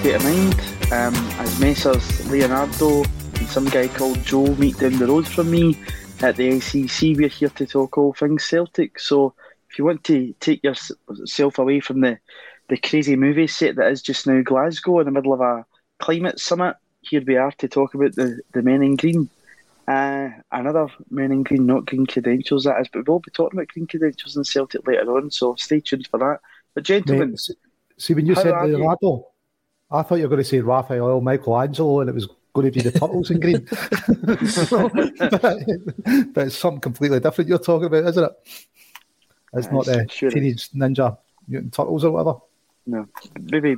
State of Mind. Um, as Messrs Leonardo and some guy called Joe meet down the road from me at the SEC, we're here to talk all things Celtic. So if you want to take yourself away from the, the crazy movie set that is just now Glasgow in the middle of a climate summit, here we are to talk about the, the men in green. Uh, another men in green, not green credentials, that is, but we'll be talking about green credentials in Celtic later on, so stay tuned for that. But gentlemen, Mate, see, when you said? Leonardo, I thought you were going to say Raphael, Michelangelo, and it was going to be the turtles in green. but, but it's something completely different you're talking about, isn't it? It's not the sure it is. Teenage Ninja Mutant Turtles or whatever. No, maybe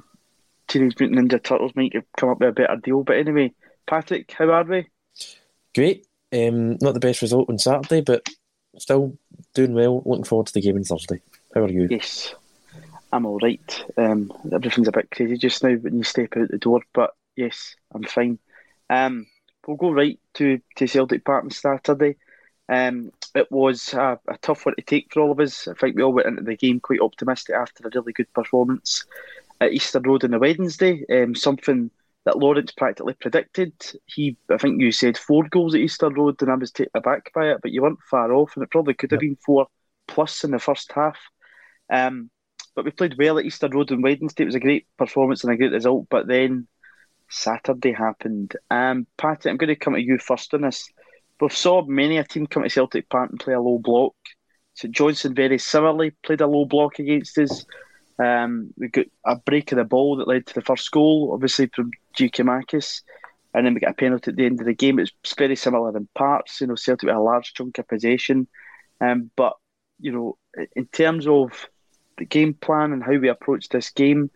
Teenage Mutant Ninja Turtles might have come up with a better deal. But anyway, Patrick, how are we? Great. Um, not the best result on Saturday, but still doing well. Looking forward to the game on Thursday. How are you? Yes, I'm all right. Um, everything's a bit crazy just now when you step out the door, but yes, I'm fine. Um, we'll go right to, to Celtic Park on Saturday. Um, it was a, a tough one to take for all of us. I think we all went into the game quite optimistic after a really good performance at Easter Road on the Wednesday. Um, something that Lawrence practically predicted. He, I think you said four goals at Easter Road, and I was taken aback by it, but you weren't far off, and it probably could have been four plus in the first half. Um, but we played well at Easter Road on Wednesday. It was a great performance and a great result. But then Saturday happened. Um, Patty, I'm going to come to you first on this. We've saw many a team come to Celtic Park and play a low block. St Johnstone very similarly played a low block against us. Um, we got a break of the ball that led to the first goal, obviously from Giakoumakis. And then we got a penalty at the end of the game. It's very similar in parts. You know, Celtic with a large chunk of possession. Um, but, you know, in terms of the game plan and how we approach this game,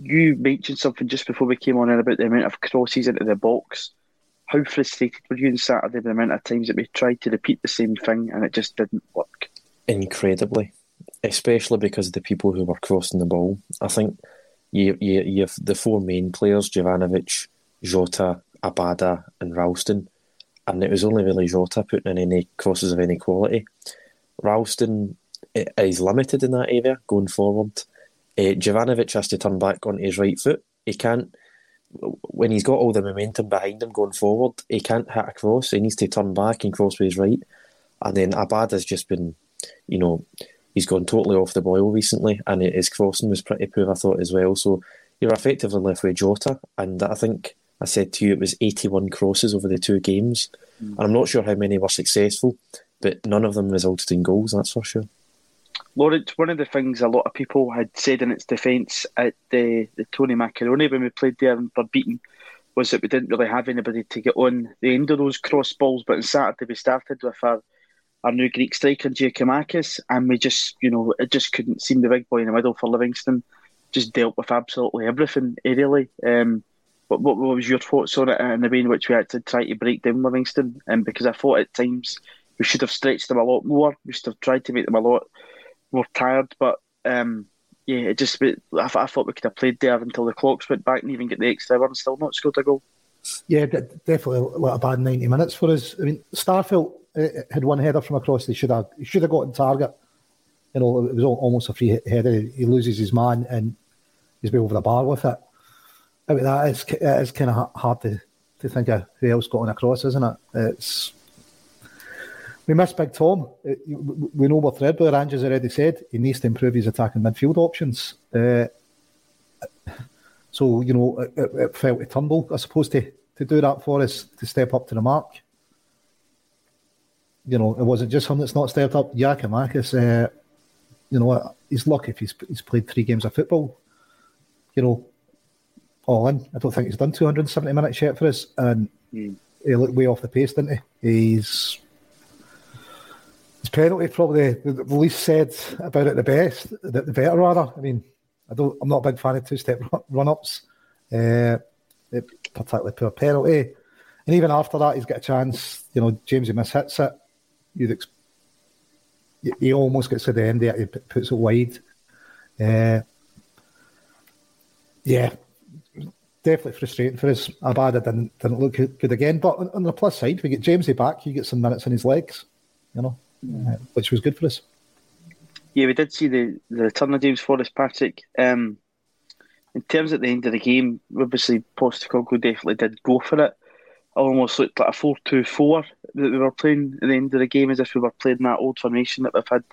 you mentioned something just before we came on in about the amount of crosses into the box. how frustrated were you on Saturday with the amount of times that we tried to repeat the same thing and it just didn't work? Incredibly, especially because of the people who were crossing the ball. I think you you, you have the four main players: Juranovic, Jota, Abada, and Ralston, and it was only really Jota putting in any crosses of any quality. Ralston is limited in that area going forward. Uh, Juranovic has to turn back on his right foot. He can't when he's got all the momentum behind him going forward, he can't hit a cross. He needs to turn back and cross with his right. And then Abad has just been, you know, he's gone totally off the boil recently, and his crossing was pretty poor, I thought, as well. So you're effectively left with Jota, and I think I said to you it was 81 crosses over the two games. Mm. And I'm not sure how many were successful, but none of them resulted in goals, that's for sure. Lawrence, one of the things a lot of people had said in its defence at the, the Tony Macaroni when we played there and were beaten was that we didn't really have anybody to get on the end of those cross balls. But on Saturday we started with our, our new Greek striker Giakoumakis and we just, you know, it just couldn't seem the big boy in the middle for Livingston. Just dealt with absolutely everything aerially. Um, what, what, was your thoughts on it and the way in which we had to try to break down Livingston? Um, because I thought at times we should have stretched them a lot more. We should have tried to make them a lot more tired. But um, yeah, it just I, I, thought we could have played there until the clocks went back and even get the extra hour and still not scored a goal. Yeah, definitely a bad ninety minutes for us. I mean, Starfelt uh, had one header from across. They should have he should have got in target. You know, it was almost a free header. He loses his man and he's been over the bar with it. I mean, that is, it is kind of hard to, to think of who else got on across, isn't it? It's we miss Big Tom. Uh, we know what Threadbare Ange's already said. He needs to improve his attacking midfield options. Uh, so, you know, it, it felt a Turnbull, I suppose, to, to do that for us, to step up to the mark. You know, it wasn't just him that's not stepped up. Giakoumakis, uh, you know, he's lucky if he's, he's played three games of football. You know, all in. I don't think he's done 270 minutes yet for us. And mm. he looked way off the pace, didn't he? He's his penalty probably the, the, least said about it the best, the, the, better rather. I mean, I don't, I'm not a big fan of two-step run-ups, uh, particularly poor penalty. And even after that, he's got a chance. You know, James he mishits it. You'd ex- he almost gets to the end there. He puts it wide. Uh, yeah, definitely frustrating for us. Abada didn't didn't look good again. But on, on the plus side, we get Jamesy back. He gets some minutes in his legs. You know, uh, which was good for us. Yeah, we did see the, the return of James Forrest Patrick. Um, in terms at the end of the game, obviously Postecoglou definitely did go for it. It almost looked like a 4 2 4 that we were playing at the end of the game, as if we were playing that old formation that we've had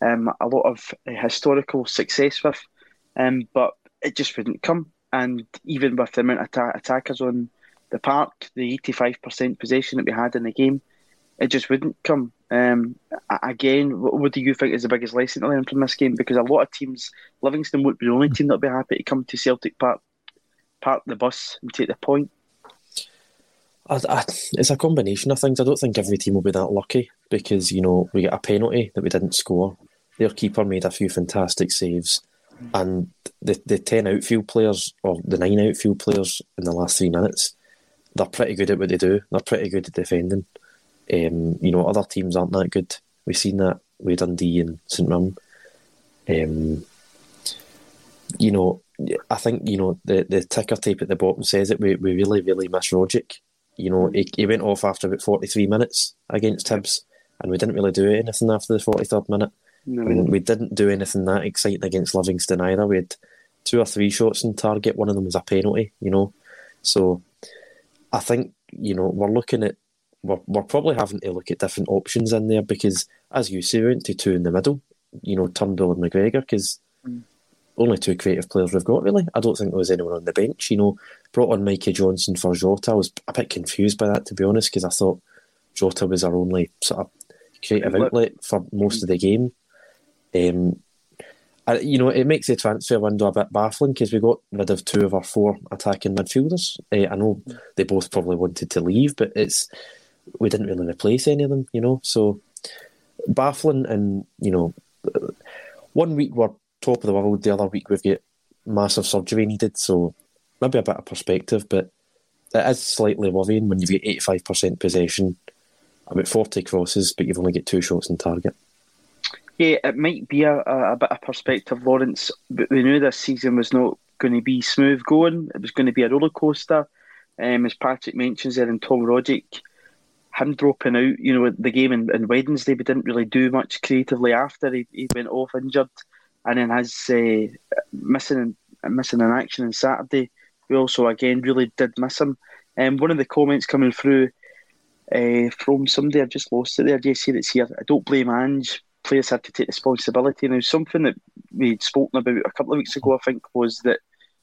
um, a lot of uh, historical success with. Um, but it just wouldn't come. And even with the amount of ta- attackers on the park, the 85% possession that we had in the game, it just wouldn't come. Um, again, what, do you think is the biggest lesson to learn from this game? Because a lot of teams, Livingston would be the only team that would be happy to come to Celtic Park, park the bus and take the point. I, I, it's a combination of things. I don't think every team will be that lucky because you know we get a penalty that we didn't score. Their keeper made a few fantastic saves, and the the ten outfield players or the nine outfield players in the last three minutes, they're pretty good at what they do. They're pretty good at defending. Um, you know, other teams aren't that good. We've seen that with Dundee and St Mirren. Um, you know, I think you know the the ticker tape at the bottom says it. We, we really really miss Rogic. You know, he, he went off after about forty three minutes against Hibs, and we didn't really do anything after the forty third minute. No. And we didn't do anything that exciting against Livingston either. We had two or three shots in target. One of them was a penalty. You know, so I think you know we're looking at we're, we're probably having to look at different options in there because, as you say, we went to two in the middle, you know, Turnbull and McGregor, because mm. only two creative players we've got, really. I don't think there was anyone on the bench, you know. Brought on Mikey Johnson for Jota. I was a bit confused by that, to be honest, because I thought Jota was our only sort of creative outlet for most of the game. Um, I, you know, it makes the transfer window a bit baffling because we got rid of two of our four attacking midfielders. Uh, I know they both probably wanted to leave, but it's we didn't really replace any of them, you know. So baffling, and you know, one week we're top of the world, the other week we've got massive surgery needed. So maybe a bit of perspective, but it is slightly worrying when you've got 85% possession, about 40 crosses, but you've only got two shots on target. Yeah, it might be a, a, bit of perspective, Lawrence, but we knew this season was not going to be smooth going. It was going to be a roller coaster. Um, as Patrick mentions there, and Tom Rogic, him dropping out, you know, the game in, in Wednesday, we didn't really do much creatively after he, he went off injured, and then his uh, missing missing in action on Saturday, we also again really did miss him. And um, one of the comments coming through uh, from somebody, I've just lost it there. See that's here? I don't blame Ange. Players have to take responsibility. Now, something that we'd spoken about a couple of weeks ago, I think, was that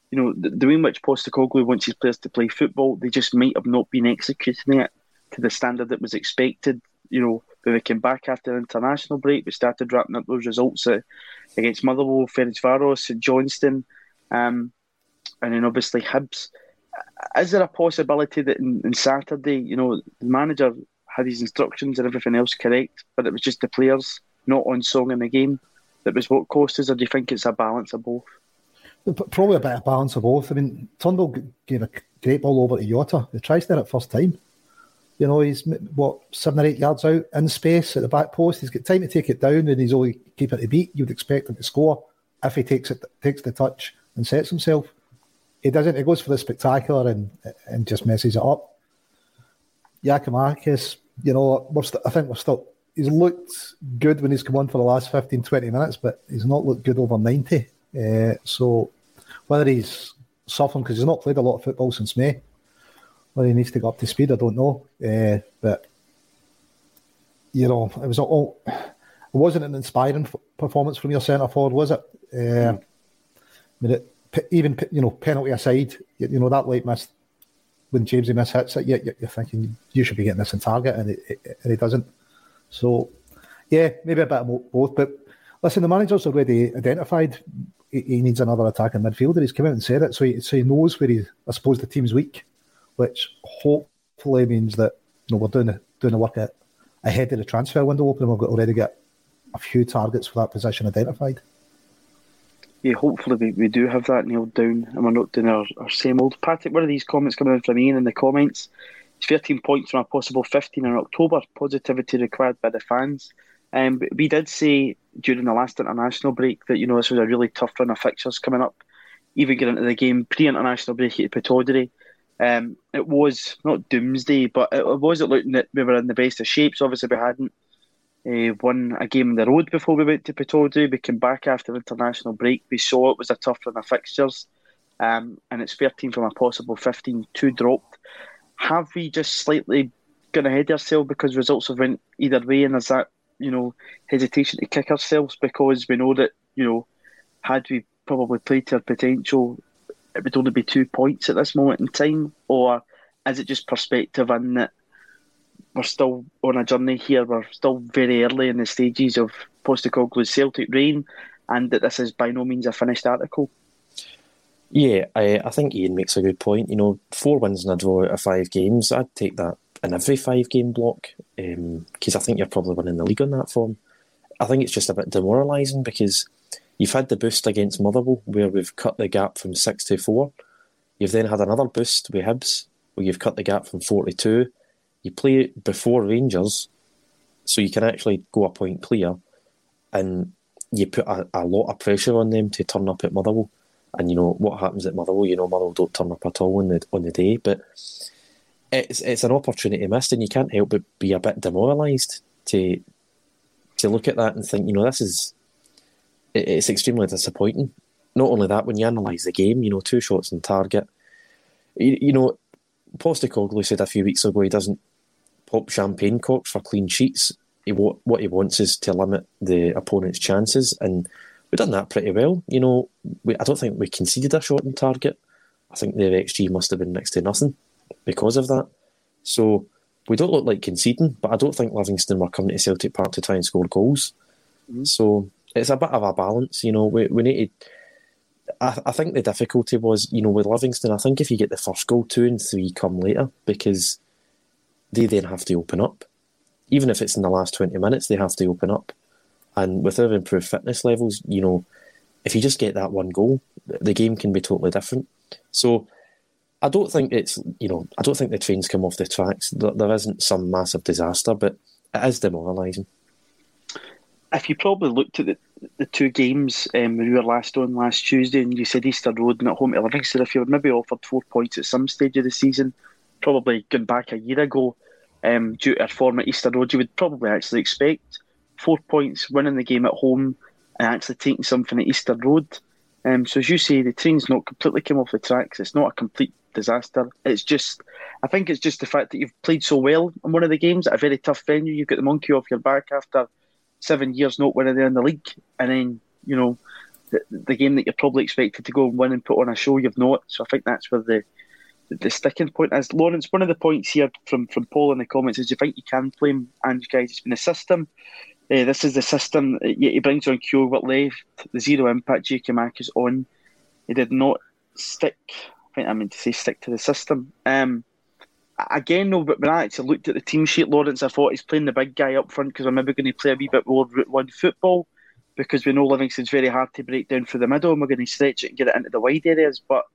you know the, the way in which Postecoglou wants his players to play football, they just might have not been executing it to the standard that was expected. You know, when we came back after the international break, we started wrapping up those results against Motherwell, Ferencváros, St Johnstone, um, and then obviously Hibs. Is there a possibility that in, in Saturday, you know, the manager had his instructions and everything else correct, but it was just the players not on song in the game that was what cost us, or do you think it's a balance of both? Probably a bit of balance of both. I mean, Turnbull gave a great ball over to Jota. He tries there at first time. You know, he's what seven or eight yards out in space at the back post. He's got time to take it down, and he's only keeping it beat. You'd expect him to score if he takes it, takes the touch and sets himself. He doesn't. He goes for the spectacular and and just messes it up. Giakoumakis, you know, st- I think we're still. He's looked good when he's come on for the last 15, 20 minutes, but he's not looked good over 90. Uh, so whether he's suffering because he's not played a lot of football since May, whether he needs to go up to speed, I don't know. Uh, but you know, it was all. It wasn't an inspiring f- performance from your centre forward, was it? Uh, I mean, it, even you know, penalty aside, you, you know that late miss when Jamesy miss hits it, you, you're thinking you should be getting this in target, and it, and he doesn't. So, yeah, maybe a bit of both. But listen, the manager's already identified he, needs another attacking midfielder. He's come out and said it, so he, so he knows where he, I suppose, the team's weak, which hopefully means that you know we're doing the, doing the work at, ahead of the transfer window opening. We've already got a few targets for that position identified yeah, hopefully we, we do have that nailed down and we're not doing our, our same old. Patrick, one of these comments coming in from Ian in the comments. It's 13 points from a possible 15 in October. Positivity required by the fans. Um, we did say during the last international break that, you know, this was a really tough run of fixtures coming up. Even getting into the game pre-international break at Pittodrie. Um, it was not doomsday, but it, it wasn't looking that we were in the best of shapes. Obviously, we hadn't uh, won a game on the road before we went to Pittodrie. We came back after the international break. We saw it was a tough run of fixtures, um, and it's 13 from a possible 15, two dropped. Have we just slightly gone ahead ourselves because results have went either way, and is that you know hesitation to kick ourselves because we know that you know had we probably played to our potential, it would only be two points at this moment in time, or is it just perspective and that? we're still on a journey here. We're still very early in the stages of Postecoglou's Celtic reign, and that this is by no means a finished article. Yeah, I, I think Ian makes a good point. You know, four wins and a draw out of five games, I'd take that in every five game block because um, I think you're probably winning the league on that form. I think it's just a bit demoralising because you've had the boost against Motherwell where we've cut the gap from six to four. You've then had another boost with Hibs where you've cut the gap from four to two you play before Rangers, so you can actually go a point clear, and you put a, a lot of pressure on them to turn up at Motherwell. And you know what happens at Motherwell. You know Motherwell don't turn up at all on the on the day, but it's it's an opportunity missed, and you can't help but be a bit demoralised to to look at that and think, you know, this is it's extremely disappointing. Not only that, when you analyse the game, you know, two shots on target. You, you know, Postecoglou said a few weeks ago he doesn't pop champagne corks for clean sheets. He what what he wants is to limit the opponent's chances, and we've done that pretty well. You know, we, I don't think we conceded a shot on target. I think the XG must have been next to nothing because of that. So we don't look like conceding, but I don't think Livingston were coming to Celtic Park to try and score goals. Mm-hmm. So it's a bit of a balance. You know, we we need. I, I think the difficulty was, you know, with Livingston. I think if you get the first goal, two and three come later because they then have to open up. Even if it's in the last 20 minutes, they have to open up. And with their improved fitness levels, you know, if you just get that one goal, the game can be totally different. So I don't think it's you know I don't think the trains come off the tracks. There, there isn't some massive disaster, but it is demoralising. If you probably looked at the, the two games um, we were last on last Tuesday, and you said Easter Road and at home to Livingston, if you were maybe offered four points at some stage of the season, probably going back a year ago, um, due to our form at Easter Road, you would probably actually expect four points, winning the game at home, and actually taking something at Easter Road. Um, so as you say, the train's not completely come off the tracks. It's not a complete disaster. It's just, I think it's just the fact that you've played so well in one of the games at a very tough venue. You've got the monkey off your back after seven years not winning there in the league, and then you know the, the game that you're probably expected to go and win and put on a show, you've not. So I think that's where the the sticking point is. Lawrence, one of the points here from from Paul in the comments is, you think you can blame Andrew guys? It's been a system. Uh, this is the system. He brings on Kyogo left, the zero impact Giakoumakis on. He did not stick. I think I meant to say stick to the system. Um, again, no, but when I actually looked at the team sheet, Lawrence, I thought he's playing the big guy up front because I'm maybe going to play a wee bit more route one football because we know Livingston's very hard to break down through the middle and we're going to stretch it and get it into the wide areas. But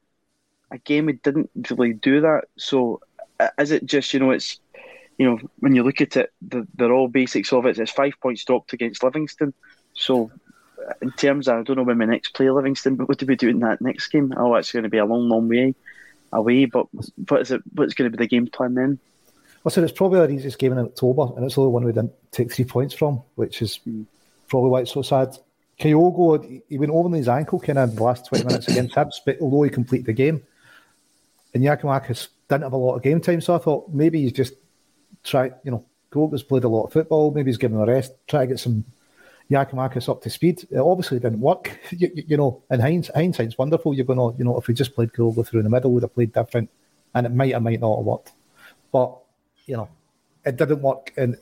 again, we didn't really do that. So is it just, you know, it's, you know, when you look at it, the, they're all basics of it. It's five points dropped against Livingston. So in terms of, I don't know when my next play Livingston, but what do we do in that next game? Oh, it's going to be a long, long way away. But what is it? What's going to be the game plan then? Well, so it's probably our easiest game in October, and it's the only one we didn't take three points from, which is mm. probably why it's so sad. Kyogo, he went over on his ankle kind of in the last 20 minutes against Hibs, but although he completed the game, and Giakoumakis didn't have a lot of game time, so I thought maybe he's just try, you know, Kyogo's played a lot of football, maybe he's given a rest, try to get some Giakoumakis up to speed. It obviously didn't work. You, you, know, in hindsight, hindsight's wonderful. You're going to, you know, if we just played Kyogo through in the middle, we'd have played different, and it might or might not have worked. But you know, it didn't work. And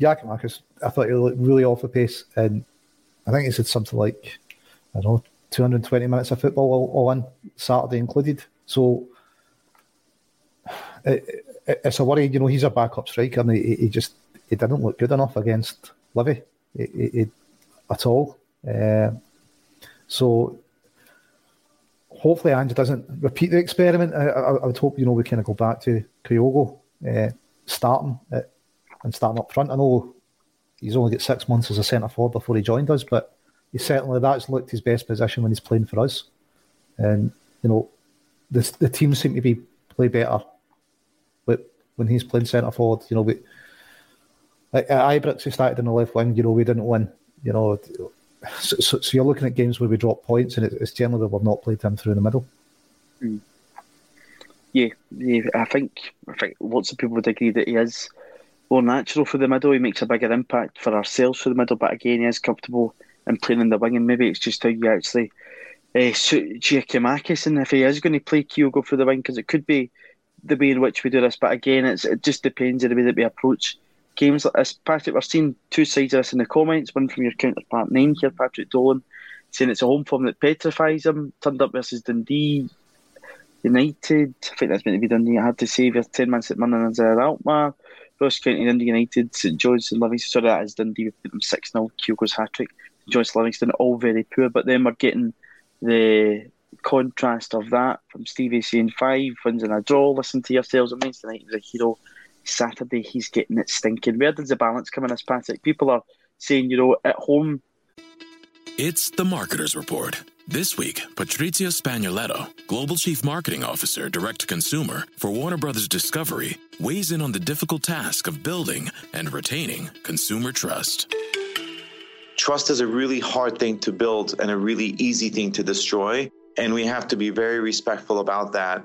Giakoumakis, I thought he looked really off the pace, and I think he said something like, I don't know, 220 minutes of football all, all in, Saturday included. So it, it, it's a worry. You know, he's a backup striker, and he, he just he didn't look good enough against Livy at all. Uh, so hopefully Ange doesn't repeat the experiment. I, I, I, would hope you know we kind of go back to Kyogo uh, starting at, and starting up front. I know he's only got six months as a centre forward before he joined us, but he certainly that's looked his best position when he's playing for us. And you know, the the team seem to be play better, when he's playing centre forward, you know we like at Ibrox, we started in the left wing. You know, we didn't win. You know, so, so, so you're looking at games where we drop points, and it's generally we've not played him through the middle. Mm. Yeah, yeah, I think I think lots of people would agree that he is more natural for the middle. He makes a bigger impact for ourselves for the middle, but again, he is comfortable in playing in the wing, and maybe it's just how you actually uh, suit Giakoumakis, and if he is going to play Kyogo for the wing, because it could be the way in which we do this. But again, it's it just depends on the way that we approach games like this. Patrick, we're seeing two sides of this in the comments. One from your counterpart name here, Patrick Dolan, saying it's a home form that petrifies him. Turned up versus Dundee United. I think that's meant to be Dundee. I had to save your 10 minutes at Murnan and Alkmaar. Ross County, Dundee United, St George and Livingston. Sorry, that is Dundee. We them 6 0. Kyogo's hat trick. Joyce Livingston, all very poor. But then we're getting the contrast of that from Stevie saying five wins and a draw. Listen to yourselves. Manchester tonight is a hero. Saturday he's getting it stinking. Where does the balance come in as Patrick? People are saying, you know, at home. It's the Marketer's Report. This week, Patrizia Spagnoletto, Global Chief Marketing Officer, Direct to Consumer for Warner Brothers Discovery, weighs in on the difficult task of building and retaining consumer trust. Trust is a really hard thing to build and a really easy thing to destroy. And we have to be very respectful about that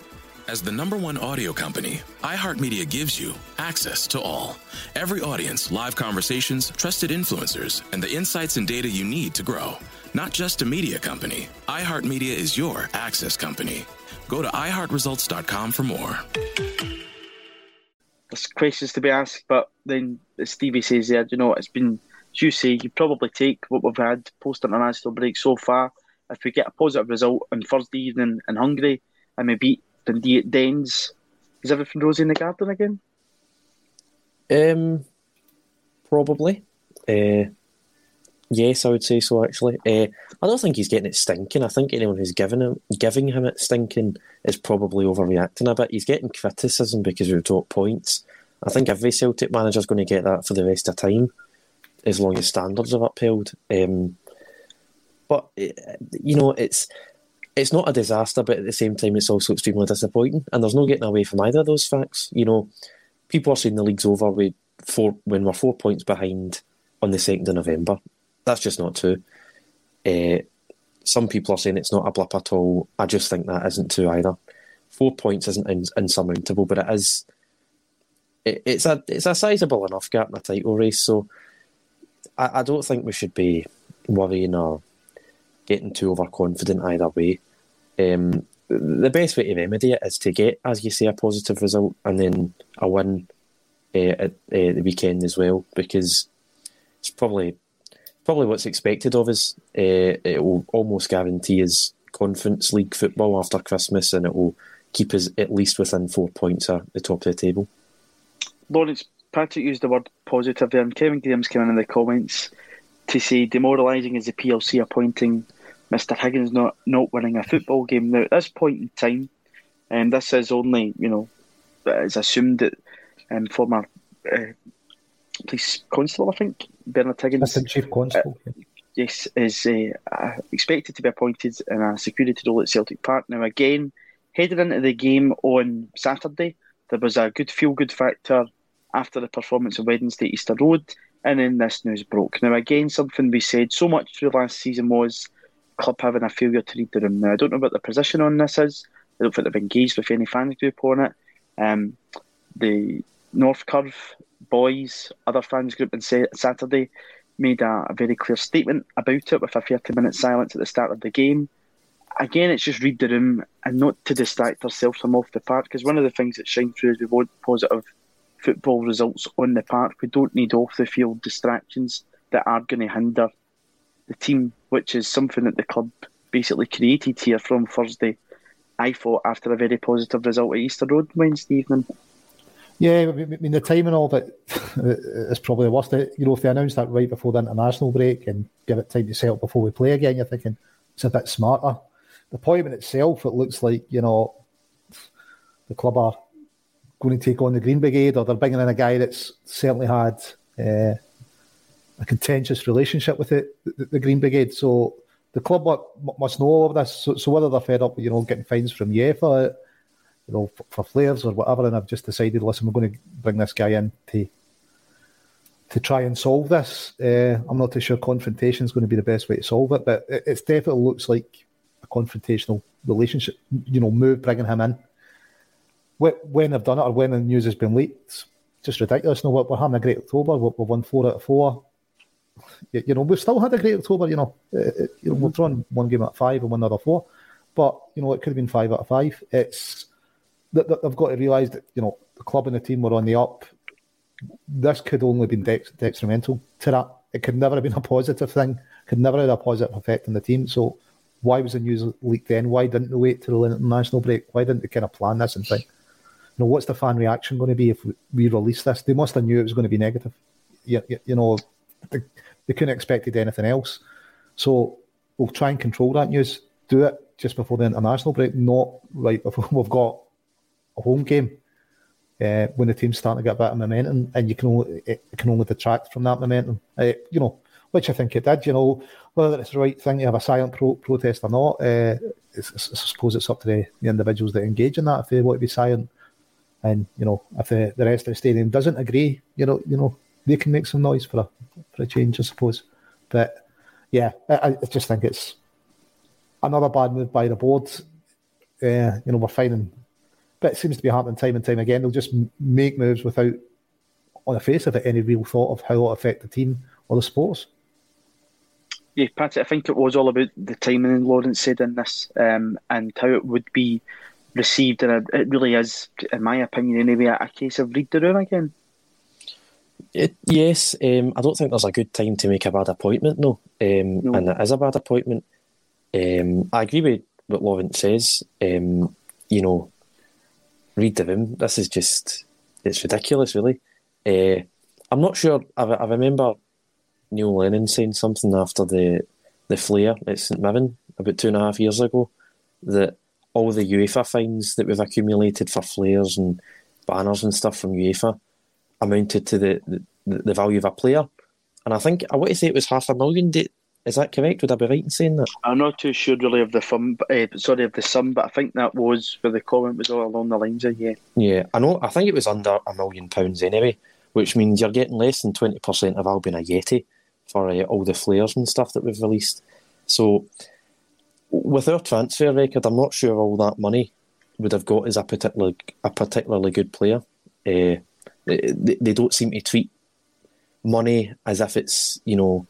As the number one audio company, iHeartMedia gives you access to all. Every audience, live conversations, trusted influencers, and the insights and data you need to grow. Not just a media company, iHeartMedia is your access company. Go to iHeartResults.com for more. There's questions to be asked, but then Stevie says there, you know, it's been as you you probably take what we've had post international break so far. If we get a positive result on Thursday evening in Hungary and we beat At Dens, is everything rosy in the garden again? Um, probably. Uh, yes, I would say so. Actually, uh, I don't think he's getting it stinking. I think anyone who's giving him giving him it stinking is probably overreacting a bit. He's getting criticism because we've dropped points. I think every Celtic manager is going to get that for the rest of time, as long as standards are upheld. Um, but eh, you know, it's it's not a disaster, but at the same time, it's also extremely disappointing. And there's no getting away from either of those facts. You know, people are saying the league's over with four when we're four points behind on the second of November. That's just not true. Uh, some people are saying it's not a blip at all. I just think that isn't true either. Four points isn't insurmountable, but it is. It, it's a it's a sizable enough gap in a title race, so I, I don't think we should be worrying or getting too overconfident either way. Um, the best way to remedy it is to get, as you say, a positive result and then a win uh, at uh, the weekend as well, because it's probably probably what's expected of us. Uh, it will almost guarantee us Conference League football after Christmas, and it will keep us at least within four points at the top of the table. Lawrence Patrick used the word positive there, and Kevin Graham's coming in the comments to say demoralising is the PLC appointing Mr. Higgins not, not winning a football game. Now, at this point in time, and um, this is only, you know, it's assumed that um, former uh, police constable, I think, Bernard Higgins. Assistant Chief Constable. Uh, yes, is uh, expected to be appointed in a security role at Celtic Park. Now, again, heading into the game on Saturday, there was a good feel good factor after the performance on Wednesday at Easter Road, and then this news broke. Now, again, something we said so much through last season was club having a failure to read the room. Now, I don't know what the position on this is. I don't think they've engaged with any fan group on it. Um, the North Curve boys, other fans group on Saturday made a, a, very clear statement about it with a 30 minute silence at the start of the game. Again, it's just read the room and not to distract ourselves from off the park because one of the things that shines through is we want positive football results on the park. We don't need off the field distractions that are going to hinder the team, which is something that the club basically created here from Thursday. I thought after a very positive result at Easter Road Wednesday evening. Yeah, I mean the timing of it is probably the worst. You know, if they announce that right before the international break and give it time to settle before we play again, you're thinking it's a bit smarter. The appointment itself, it looks like you know the club are going to take on the Green Brigade, or they're bringing in a guy that's certainly had uh, a contentious relationship with it, the, the, Green Brigade. So the club must know all of this. So, so whether they're fed up, you know, getting fines from UEFA you know, for, for players or whatever, and I've just decided, listen, we're going to bring this guy in to to try and solve this. Uh, I'm not too sure confrontation is going to be the best way to solve it, but it, it definitely looks like a confrontational relationship, you know, move bringing him in. When they've done it or when the news has been leaked, it's just ridiculous. You No, we're having a great October. We've won four out of four. You, know, we've still had a great October. You know, uh, uh, you know, we've drawn one game at five and one of four, but you know, it could have been five out of five. It's that, they've got to realise that you know the club and the team were on the up. This could only been dex- detrimental to that. It could never have been a positive thing. Could never have had a positive effect on the team. So why was the news leaked then? Why didn't they wait till the international break? Why didn't they kind of plan this and think, you know, what's the fan reaction going to be if we, release this? They must have knew it was going to be negative. You, you, you know, they couldn't have expected anything else. So we'll try and control that news. Do it just before the international break, not right before we've got a home game uh, when the team's starting to get of momentum, and you can only it can only detract from that momentum. Uh, you know, which I think it did. You know, whether it's the right thing to have a silent pro- protest or not, uh, I suppose it's up to the, the, individuals that engage in that if they want to be silent. And you know, if the, the rest of the stadium doesn't agree, you know, you know, they can make some noise for a for a change, I suppose. But yeah, I, I just think it's another bad move by the board. Uh, you know, we're finding but it seems to be happening time and time again. They'll just make moves without, on the face of it, any real thought of how it'll affect the team or the sports. Yeah, Pat, I think it was all about the timing Lawrence said in this um, and how it would be received. And it really is, in my opinion anyway, a case of read the room again. It, yes, um, I don't think there's a good time to make a bad appointment, no. Um, No. And it is a bad appointment. Um, I agree with what Lovent says. Um, you know, read the room. This is just, it's ridiculous, really. Uh, I'm not sure. I, I remember Neil Lennon saying something after the the flare at St Mirren about two and a half years ago that all the UEFA fines that we've accumulated for flares and banners and stuff from UEFA amounted to the, the, the value of a player. And I think, I want to say it was half a million. Is that correct? Would I be right in saying that? I'm not too sure really of the fun, uh, sorry of the sum, but I think that was where the comment was all along the lines of yeah. Yeah, I know. I think it was under a million pounds anyway, which means you're getting less than 20% of Albian Ajeti for uh, all the flares and stuff that we've released. So, with our transfer record, I'm not sure all that money would have got as a particular a particularly good player. Uh, they, they don't seem to treat money as if it's you know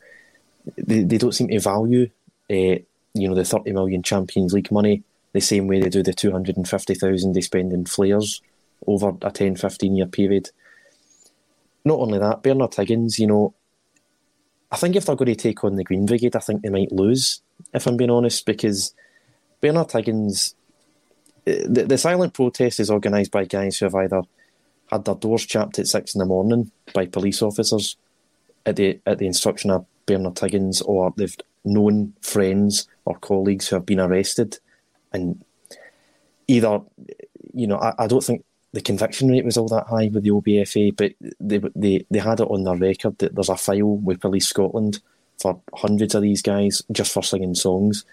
they, they don't seem to value uh, you know the 30 million Champions League money the same way they do the 250,000 they spend in flares over a 10 15 year period. Not only that, Bernard Higgins, you know, I think if they're going to take on the Green Brigade, I think they might lose, if I'm being honest, because Bernard Higgins, eh, the, the silent protest is organised by guys who have either had their doors chapped at six in the morning by police officers at the at the instruction of Bernard Higgins, or they've known friends or colleagues who have been arrested, and either, you know, I, I don't think the conviction rate was all that high with the OBFA, but they they they had it on their record that there's a file with Police Scotland for hundreds of these guys just for singing songs,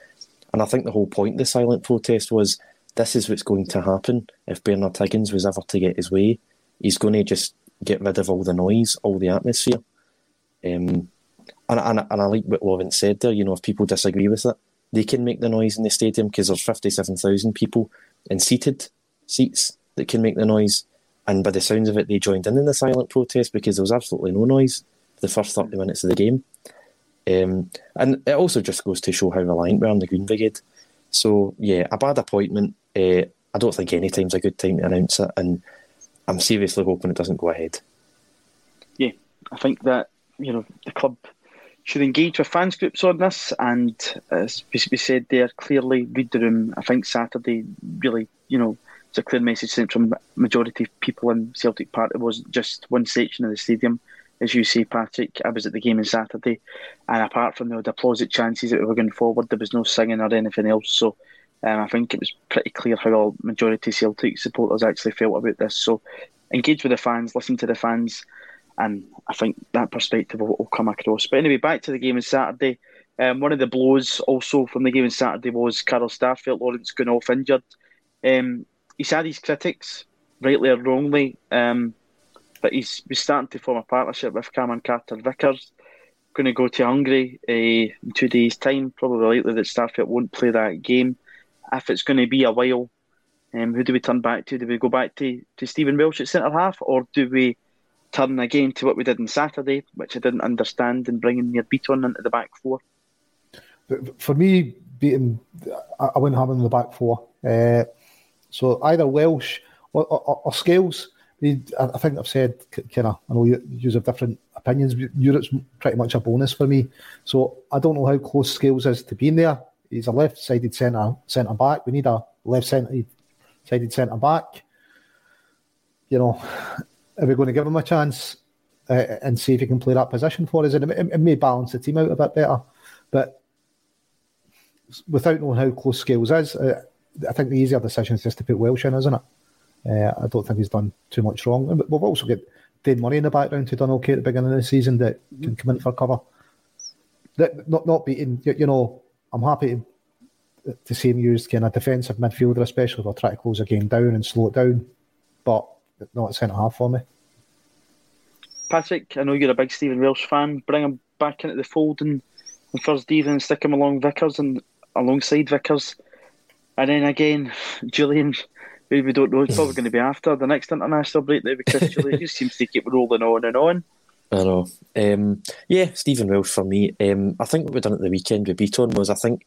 and I think the whole point of the silent protest was this is what's going to happen if Bernard Higgins was ever to get his way. He's going to just get rid of all the noise, all the atmosphere. Um, and, and, and I like what Lovin said there, you know, if people disagree with it, they can make the noise in the stadium because there's 57,000 people in seated seats that can make the noise. And by the sounds of it, they joined in in the silent protest because there was absolutely no noise the first 30 minutes of the game. Um, and it also just goes to show how reliant we are on the Green Brigade. So, yeah, a bad appointment. Uh, I don't think any time's a good time to announce it. And I'm seriously hoping it doesn't go ahead. Yeah, I think that you know the club should engage with fans groups on this, and as we said there, clearly read the room. I think Saturday really, you know, it's a clear message sent from majority of people in Celtic Park. It wasn't just one section of the stadium, as you say, Patrick. I was at the game on Saturday, and apart from the deposit chances that we were going forward, there was no singing or anything else. So. Um, I think it was pretty clear how all majority Celtic supporters actually felt about this. So engage with the fans, listen to the fans, and I think that perspective will, will come across. But anyway, back to the game on Saturday. Um, one of the blows also from the game on Saturday was Carl Starfelt Lawrence going off injured. Um, he's had his critics, rightly or wrongly, um, but he's, he's starting to form a partnership with Cameron Carter Vickers. Going to go to Hungary uh, in two days' time. Probably likely that Starfelt won't play that game. If it's going to be a while, um, who do we turn back to? Do we go back to, to Stephen Welsh at centre half, or do we turn again to what we did on Saturday, which I didn't understand, and bringing Nir Bitton into the back four? For me, Bitton, I wouldn't have him in the back four. Uh, so either Welsh or, or, or Scales. I think I've said kind of. I know you, you have different opinions. But Europe's pretty much a bonus for me. So I don't know how close Scales is to being there. He's a left-sided centre centre back. We need a left-sided centre back. You know, are we going to give him a chance uh, and see if he can play that position for us? And it, it may balance the team out a bit better. But without knowing how close Scales is, uh, I think the easier decision is just to put Welsh in, isn't it? Uh, I don't think he's done too much wrong. We've also got Dane Murray in the background who done okay at the beginning of the season that can come in for cover. That not not Bitton, you know, I'm happy to, to see him used kind of defensive midfielder, especially if we're trying to close a game down and slow it down. But not centre half for me. Patrick, I know you're a big Stephen Welsh fan. Bring him back into the fold and on Thursday evening and stick him along Vickers and alongside Vickers. And then again, Julian, who we don't know, is probably going to be after the next international break there because Julian just seems to keep rolling on and on. I know. Um, yeah, Stephen Welsh for me. Um, I think what we done at the weekend with Bitton was I think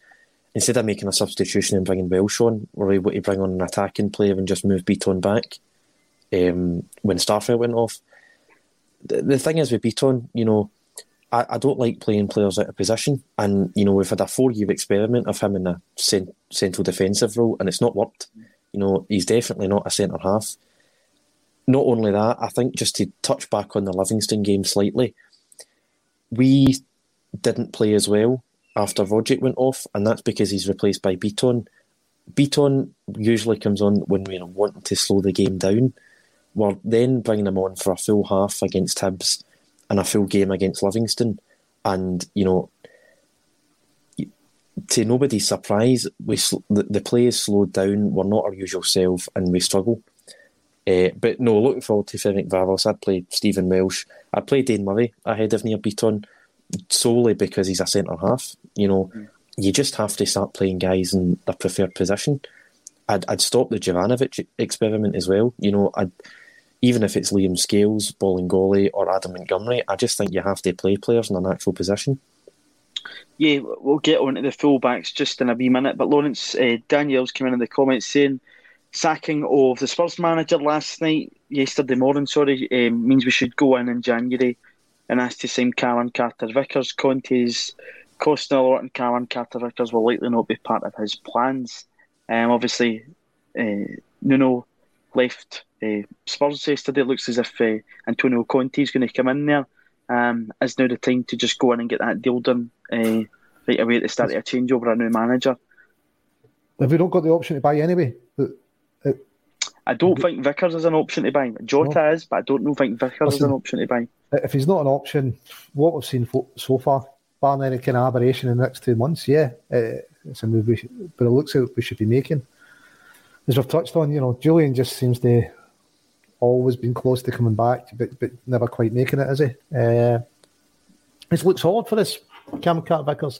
instead of making a substitution and bringing Welsh on, we're able to bring on an attacking player and just move Bitton back um, when Starfelt went off. the, the thing is with Bitton, you know, I, I don't like playing players out of position, and you know we've had a four-year experiment of him in a cent- central defensive role, and it's not worked. You know, he's definitely not a centre half. Not only that, I think just to touch back on the Livingston game slightly, we didn't play as well after Rogic went off, and that's because he's replaced by Bitton. Bitton usually comes on when we're wanting to slow the game down. We're then bringing him on for a full half against Hibs and a full game against Livingston. And, you know, to nobody's surprise, we the, the play is slowed down. We're not our usual self and we struggle. Uh, but no, looking forward to Ferencváros. I'd play Stephen Welsh. I'd play Dane Murray ahead of Nir Bitton solely because he's a centre half. You know, mm. you just have to start playing guys in their preferred position. I'd, I'd stop the Juranovic experiment as well. You know, I'd even if it's Liam Scales, Bolingoli, or Adam Montgomery, I just think you have to play players in a natural position. Yeah, we'll get on to the fullbacks just in a wee minute. But Lawrence uh, Daniels came in in the comments saying sacking of the Spurs manager last night, yesterday morning, sorry, um, means we should go in in January and ask to sign Callum Carter Vickers. Conte's costing a lot, and Callum Carter Vickers will likely not be part of his plans. Um, obviously, uh, Nuno left uh, Spurs yesterday. It looks as if uh, Antonio Conte is going to come in there. Um, is now the time to just go in and get that deal done uh, right away at the start of a changeover, a new manager? Have we not got the option to buy anyway? I don't think Vickers is an option to buy. Jota no. is, but I don't know think Vickers Listen, is an option to buy. If he's not an option, what we've seen so far, barring any kind of aberration in the next two months, yeah, uh, it's a move. We should, but it looks like we should be making. As we've touched on, you know, Jullien just seems to always been close to coming back, but but never quite making it, is he? Uh, it looks hard for this Cam Cat Vickers.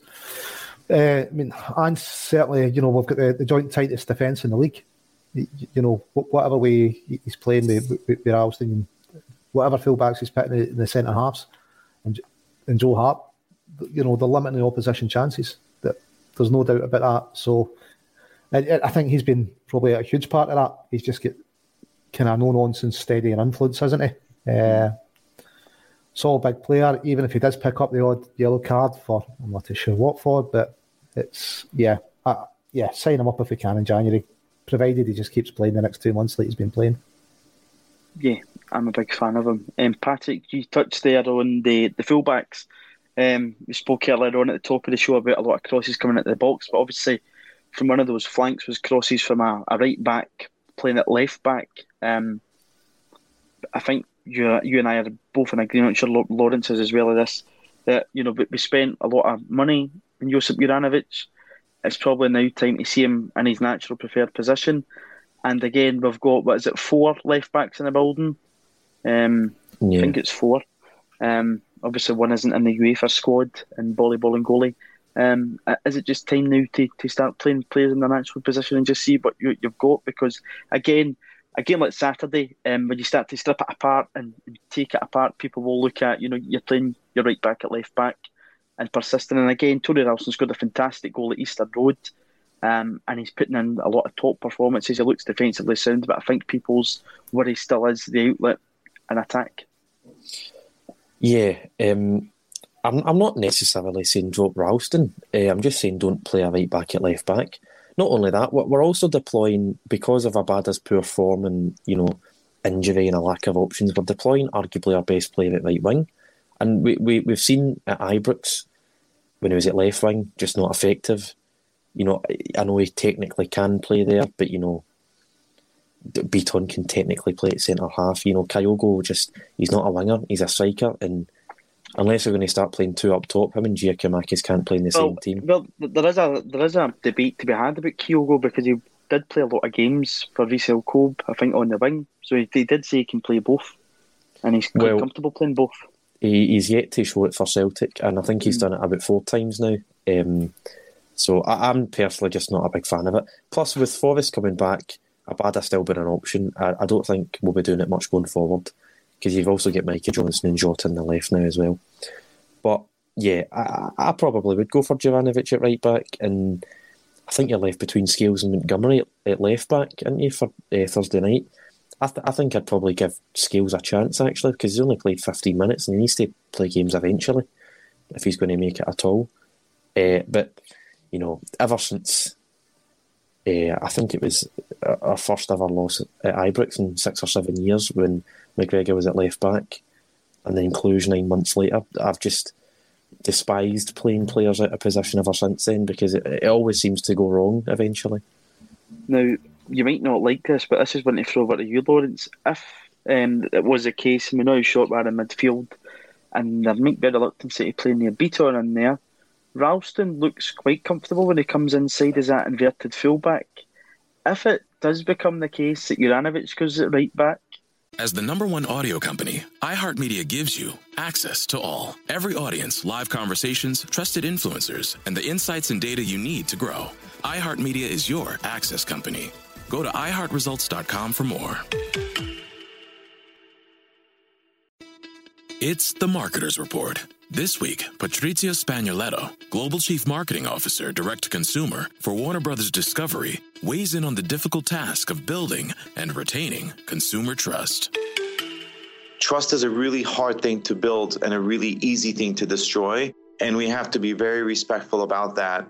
Uh, I mean, and certainly, you know, we've got the, the joint tightest defence in the league. You, know, whatever way he's playing with, with Ralston, whatever fullbacks he's putting in the centre halves, and and Joe Hart, you know, they're limiting the opposition chances. That there's no doubt about that. So, I, I think he's been probably a huge part of that. He's just kind of no nonsense, steady and influence, hasn't he? Uh, a big player, even if he does pick up the odd yellow card for, I'm not too sure what for, but it's, yeah, uh, yeah, sign him up if we can in January, provided he just keeps playing the next two months like he's been playing. Yeah, I'm a big fan of him. Um, Patrick, you touched there on the, the fullbacks. Um, we spoke earlier on at the top of the show about a lot of crosses coming into the box, but obviously from one of those flanks was crosses from a, a right back playing at left back. Um, I think you you and I are both in agreement. Sure, Lawrence is as well as this. That you know, we spent a lot of money in Josip Juranovic. It's probably now time to see him in his natural preferred position. And again, we've got what is it, four left backs in the building? Um, yeah. I think it's four. Um, obviously, one isn't in the UEFA squad, and Bolly Bolingoli. Um, is it just time now to, to start playing players in their natural position and just see what you, have got? Because again, a game like Saturday, um, when you start to strip it apart and, and, take it apart, people will look at you know you're playing your right back at left back and persisting. And again, Tony Ralston's got a fantastic goal at Easter Road, um, and he's putting in a lot of top performances. He looks defensively sound, but I think people's worry still is the outlet and attack. Yeah, um, I'm, I'm not necessarily saying drop Ralston. Uh, I'm just saying don't play a right back at left back. Not only that, we're also deploying because of Abada's poor form and you know injury and a lack of options. We're deploying arguably our best player at right wing, and we, we we've seen at Ibrox when he was at left wing just not effective. You know, I know he technically can play there, but you know, Bitton can technically play at centre half. You know, Kyogo just he's not a winger; he's a striker, and unless we're going to start playing two up top, him and Giakoumakis can't play in the well, same team. Well, there is a there is a debate to be had about Kyogo because he did play a lot of games for Vissel Kobe, I think, on the wing. So he, he, did say he can play both, and he's quite well, comfortable playing both. He, he's yet to show it for Celtic, and I think he's mm. done it about four times now. Um, so I, am personally just not a big fan of it. Plus, with Forrest coming back, Abada still been an option. I, I don't think we'll be doing it much going forward because you've also got Mikey Johnston and Jota in the left now as well. But yeah, I, I probably would go for Juranovic at right back, and I think you're left between Scales and Montgomery at, at left back, aren't you, for uh, Thursday night? I, th- I think I'd probably give Scales a chance actually because he's only played 15 minutes and he needs to play games eventually if he's going to make it at all. Uh, but you know, ever since uh, I think it was our first ever loss at Ibrox in six or seven years when McGregor was at left back, and then Cluj nine months later. I've just despised playing players out of position ever since then because it, it always seems to go wrong eventually. Now, you might not like this, but this is one to throw over to you, Lawrence. If um, it was the case, and we know how short are in midfield, and there might be a reluctance to play Nir Bitton in there, Ralston looks quite comfortable when he comes inside as that inverted fullback. If it does become the case that Juranovic goes at right back, As the number one audio company, iHeartMedia gives you access to all. Every audience, live conversations, trusted influencers, and the insights and data you need to grow. iHeartMedia is your access company. Go to iHeartResults.com for more. It's the Marketer's Report. This week, Patrizio Spagnoletto, Global Chief Marketing Officer, Direct to Consumer for Warner Brothers Discovery, weighs in on the difficult task of building and retaining consumer trust. Trust is a really hard thing to build and a really easy thing to destroy. And we have to be very respectful about that.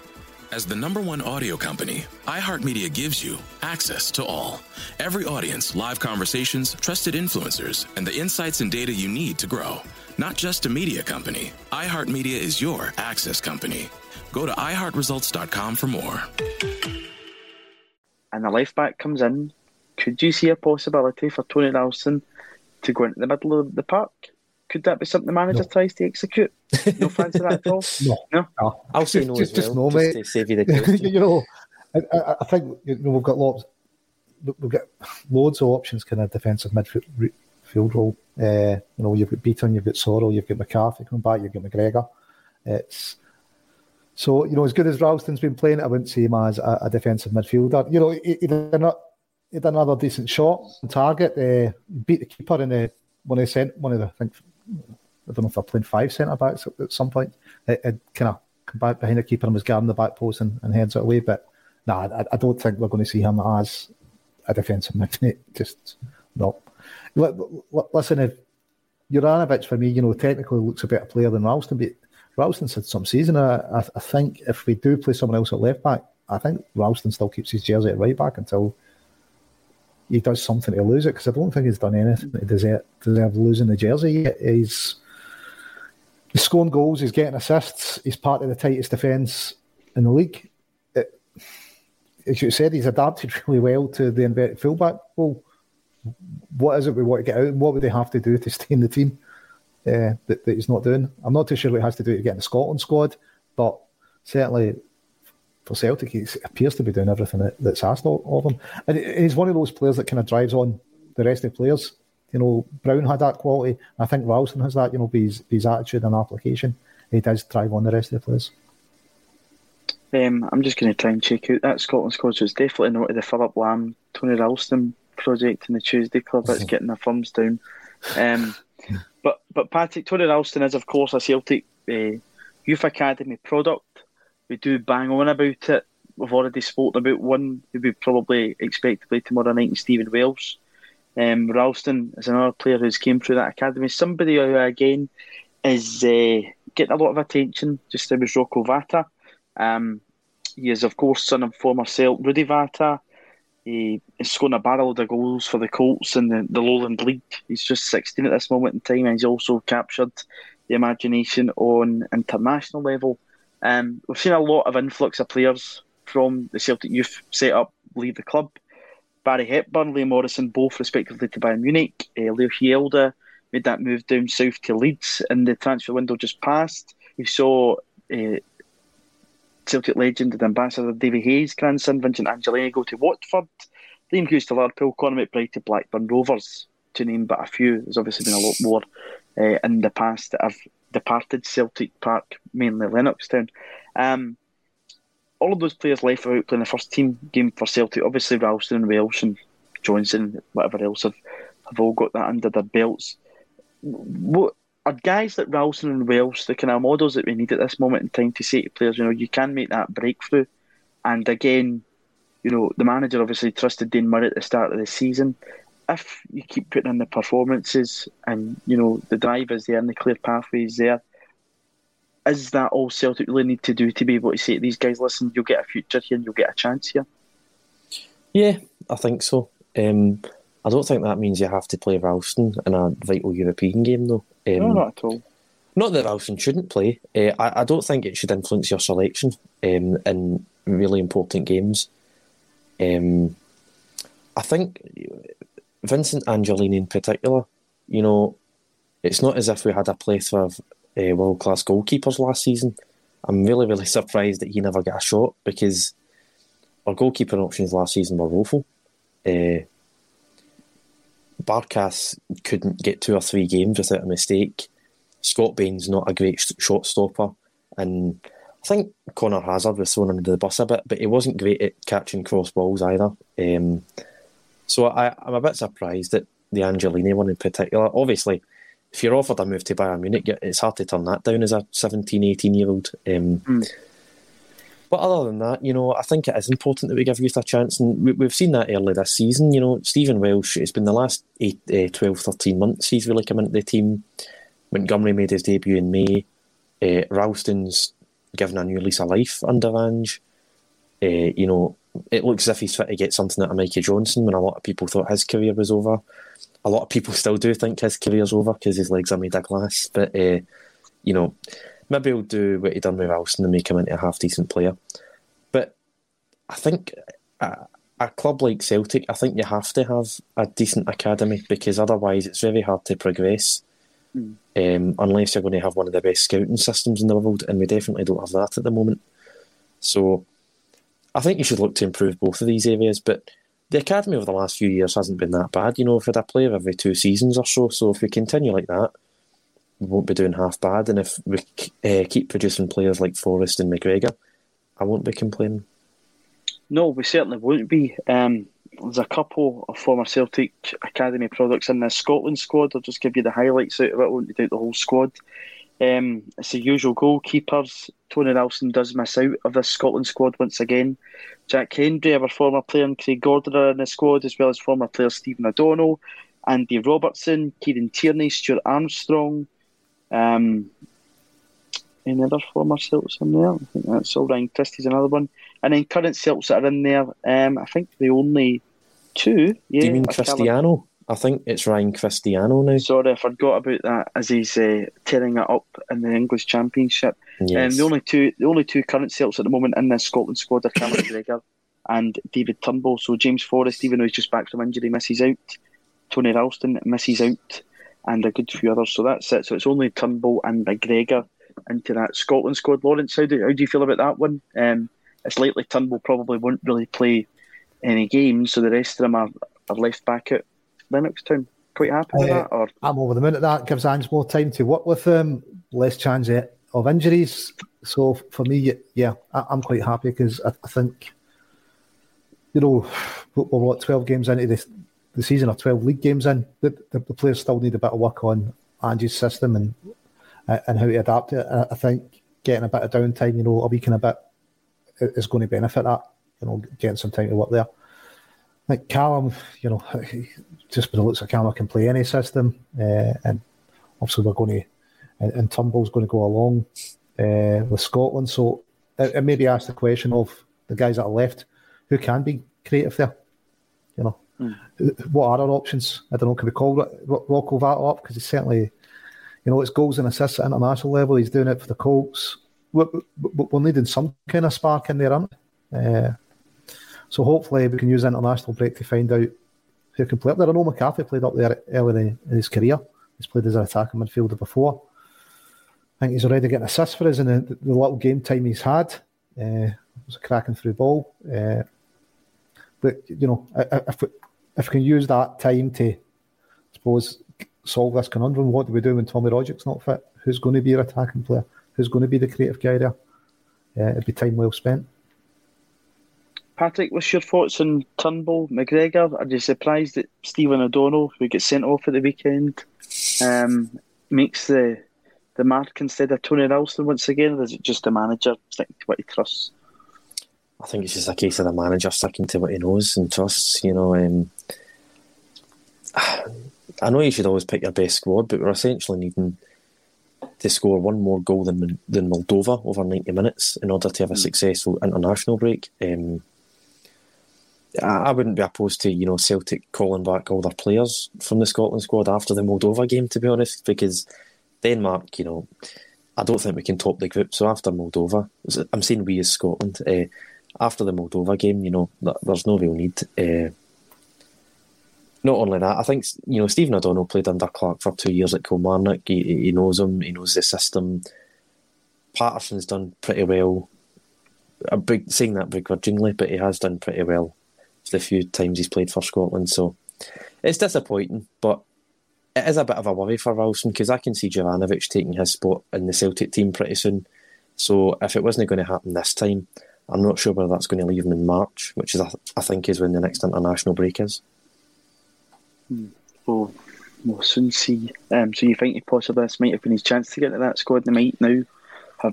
As the number one audio company, iHeartMedia gives you access to all. Every audience, live conversations, trusted influencers, and the insights and data you need to grow. Not just a media company, iHeartMedia is your access company. Go to iHeartResults.com for more. and the left back comes in, could you see a possibility for Tony Ralston to go into the middle of the park? Could that be something the manager No. tries to execute? No fancy that at all? No, no. I'll say no just, as just well, no, just mate. to save you the question. you know, I, I, I think you know we've got lots. We've got loads of options, kind of defensive midfield field role. Uh, you know, you've got Bitton, you've got Soro, you've got McCarthy coming back, you've got McGregor. It's so you know as good as Ralston's been playing, I wouldn't see him as a, a defensive midfielder. You know, he, he did not. He did another decent shot on target. Uh, beat the keeper in the one of the cent, one of the I think I don't know if they're playing five centre backs at, some point. It, it kind of come back behind the keeper and was guarding the back post and, and heads it away. But nah, I, I don't think we're going to see him as a defensive midfield. Just no. L- listen, if Juranovic for me, you know, technically looks a better player than Ralston, but Ralston's had some season. I, I, I think if we do play someone else at left back, I think Ralston still keeps his jersey at right back until he does something to lose it because I don't think he's done anything to deserve, deserve losing the jersey yet. He's, he's scoring goals, he's getting assists, he's part of the tightest defence in the league. It, as you said, he's adapted really well to the inverted fullback role. What is it we want to get out? What would they have to do to stay in the team uh, that, that he's not doing? I'm not too sure what he has to do to get in the Scotland squad, but certainly for Celtic, he appears to be doing everything that, that's asked of, of him. And he's one of those players that kind of drives on the rest of the players. You know, Brown had that quality. I think Ralston has that, you know, be his, his attitude and application. He does drive on the rest of the players. Um, I'm just going to try and check out that Scotland squad. So it's definitely not the Philip Lamb, Tony Ralston project in the Tuesday Club. That's getting the thumbs down. Um, but but Patrick Tony Ralston is of course a Celtic uh, youth academy product. We do bang on about it. We've already spoken about one who we probably expect to play tomorrow night in Stephen Welsh. Um, Ralston is another player who's came through that academy. Somebody who again is uh, getting a lot of attention. Just as Rocco Vata. Um, he is, of course, son of former Celt Rudi Vata. He is scoring a barrel of goals for the Colts in the, the Lowland League. He's just 16 at this moment in time, and he's also captured the imagination on international level. Um, we've seen a lot of influx of players from the Celtic youth setup leave the club. Barry Hepburn, Liam Morrison, both respectively to Bayern Munich. Uh, Leo Hjelde made that move down south to Leeds in the transfer window just passed. You saw uh, Celtic legend and ambassador Davie Hay's grandson Vincent Angelini go to Watford. Liam Hughes to Liverpool, Conor McBride to Blackburn Rovers, to name but a few. There's obviously been a lot more uh, in the past that have departed Celtic Park, mainly Lennoxtown. Um, all of those players left without playing the first team game for Celtic. Obviously, Ralston and Welsh and Johnston, whatever else, have, have all got that under their belts. What are guys like Ralston and Welsh the kind of models that we need at this moment in time to say to players, you know, you can make that breakthrough. And again, you know, the manager obviously trusted Dean Murray at the start of the season. If you keep putting in the performances and, you know, the drive is there and the clear pathway is there, is that all Celtic really need to do to be able to say to these guys, listen, you'll get a future here and you'll get a chance here? Yeah, I think so. Um, I don't think that means you have to play Ralston in a vital European game, though. Um, no, not at all. Not that Ralston shouldn't play. Uh, I, I, don't think it should influence your selection um, in really important games. Um, I think Vincent Angelini in particular, you know, it's not as if we had a plethora of uh, world class goalkeepers last season. I'm really, really surprised that he never got a shot because our goalkeeper options last season were woeful. Uh, Barkas couldn't get two or three games without a mistake. Scott Bain's not a great shot stopper, and I think Conor Hazard was thrown under the bus a bit, but he wasn't great at catching cross balls either. Um, so I, I'm a bit surprised at the Angelini one in particular. Obviously, if you're offered a move to Bayern Munich, it's hard to turn that down as a 17, 18 year old. Um, mm. But other than that, you know, I think it is important that we give youth a chance. And we, have seen that early this season. You know, Stephen Welsh, it's been the last eight, uh, 12, 13 months he's really come into the team. Montgomery made his debut in May. Uh, Ralston's given a new lease of life under Ange. Uh, you know, it looks as if he's fit to get something out of Mikey Johnston when a lot of people thought his career was over. A lot of people still do think his career's over because his legs are made of glass. But, uh, you know, maybe he'll do what he done with Ralston and make him into a half decent player. But I think a, a, club like Celtic, I think you have to have a decent academy because otherwise it's very hard to progress. Mm. Um, unless you're going to have one of the best scouting systems in the world, and we definitely don't have that at the moment. So, I think you should look to improve both of these areas. But the academy over the last few years hasn't been that bad. You know, we've had a player every two seasons or so. So if we continue like that, we won't be doing half bad. And if we uh, keep producing players like Forrest and McGregor, I won't be complaining. No, we certainly won't be. Um, there's a couple of former Celtic Academy products in the Scotland squad. I'll just give you the highlights out of it. I won't do the whole squad. Um, it's the usual goalkeepers. Tony Nelson does miss out of the Scotland squad once again. Jack Hendry, our former player, and Craig Gordon are in the squad, as well as former player Stephen O'Donnell, Andy Robertson, Kieran Tierney, Stuart Armstrong, um, any other former Celts in there? I think that's all. Ryan Christie's another one. And then current Celts that are in there, um, I think the only two. Yeah, Do you mean Cristiano? I think it's Ryan Cristiano now. Sorry, I forgot about that as he's uh, tearing it up in the English Championship. Yes. Um, the only two, the only two current Celts at the moment in the Scotland squad are Cameron Gregor and David Turnbull. So James Forrest, even though he's just back from injury, misses out. Tony Ralston misses out and a good few others. So that's it. So it's only Turnbull and McGregor into that Scotland squad. Lawrence, how do, how do you feel about that one? Um, it's likely Turnbull probably won't really play any games, so the rest of them are, are left back at Lennoxtown. Quite happy with uh, that? Or? I'm over the minute. That gives Ange more time to work with them, less chance of injuries. So for me, yeah, I, am quite happy because I, think, you know, we're what, 12 games into this the season or 12 league games in, the, the, the, players still need a bit of work on Ange's system and and how to adapt it. I, I think getting a bit of downtime, you know, a week and a bit is going to benefit that, you know, getting some time to work there. Like Callum, you know, just when it looks of Callum can play any system, uh, and obviously we're going to, and, and Turnbull's going to go along uh, with Scotland. So it, it maybe ask the question of the guys that are left, who can be creative there, you know. Mm. What are our options? I don't know. Can we call Rocco up? Because he's certainly, you know, it's goals and assists at international level. He's doing it for the Colts. We're, we're needing some kind of spark in there, aren't we? Uh, so hopefully we can use international break to find out who can play up there. I know McCarthy played up there early in his career. He's played as an attacking midfielder before. I think he's already getting assists for us in the, the little game time he's had. Uh, it was a cracking through ball. Uh, but you know, if if we can use that time to, I suppose, solve this conundrum, what do we do when Tommy Rogic's not fit? Who's going to be our attacking player? Who's going to be the creative guy there? Yeah, it'd be time well spent. Patrick, what's your thoughts on Turnbull, McGregor? Are you surprised that Stephen O'Donnell, who gets sent off at the weekend, um, makes the the mark instead of Tony Ralston once again, or is it just the manager sticking to what he trusts? I think it's just a case of the manager sticking to what he knows and trusts. You know, um, I know you should always pick your best squad, but we're essentially needing to score one more goal than than Moldova over ninety minutes in order to have a successful international break. Um, I, wouldn't be opposed to you know Celtic calling back all their players from the Scotland squad after the Moldova game, to be honest, because Denmark, you know, I don't think we can top the group. So after Moldova, I'm saying we as Scotland, uh, after the Moldova game, you know, there's no real need. Uh, not only that, I think you know Stephen O'Donnell played under Clarke for two years at Kilmarnock. He, he knows him. He knows the system. Patterson's done pretty well. Big saying that begrudgingly, but he has done pretty well the few times he's played for Scotland. So it's disappointing, but it is a bit of a worry for Ralston because I can see Juranovic taking his spot in the Celtic team pretty soon. So if it wasn't going to happen this time, I'm not sure whether that's going to leave him in March, which is I think is when the next international break is. Hmm. Well, we'll soon see. Um, so you think he possibly this might have been his chance to get to that squad? They might now.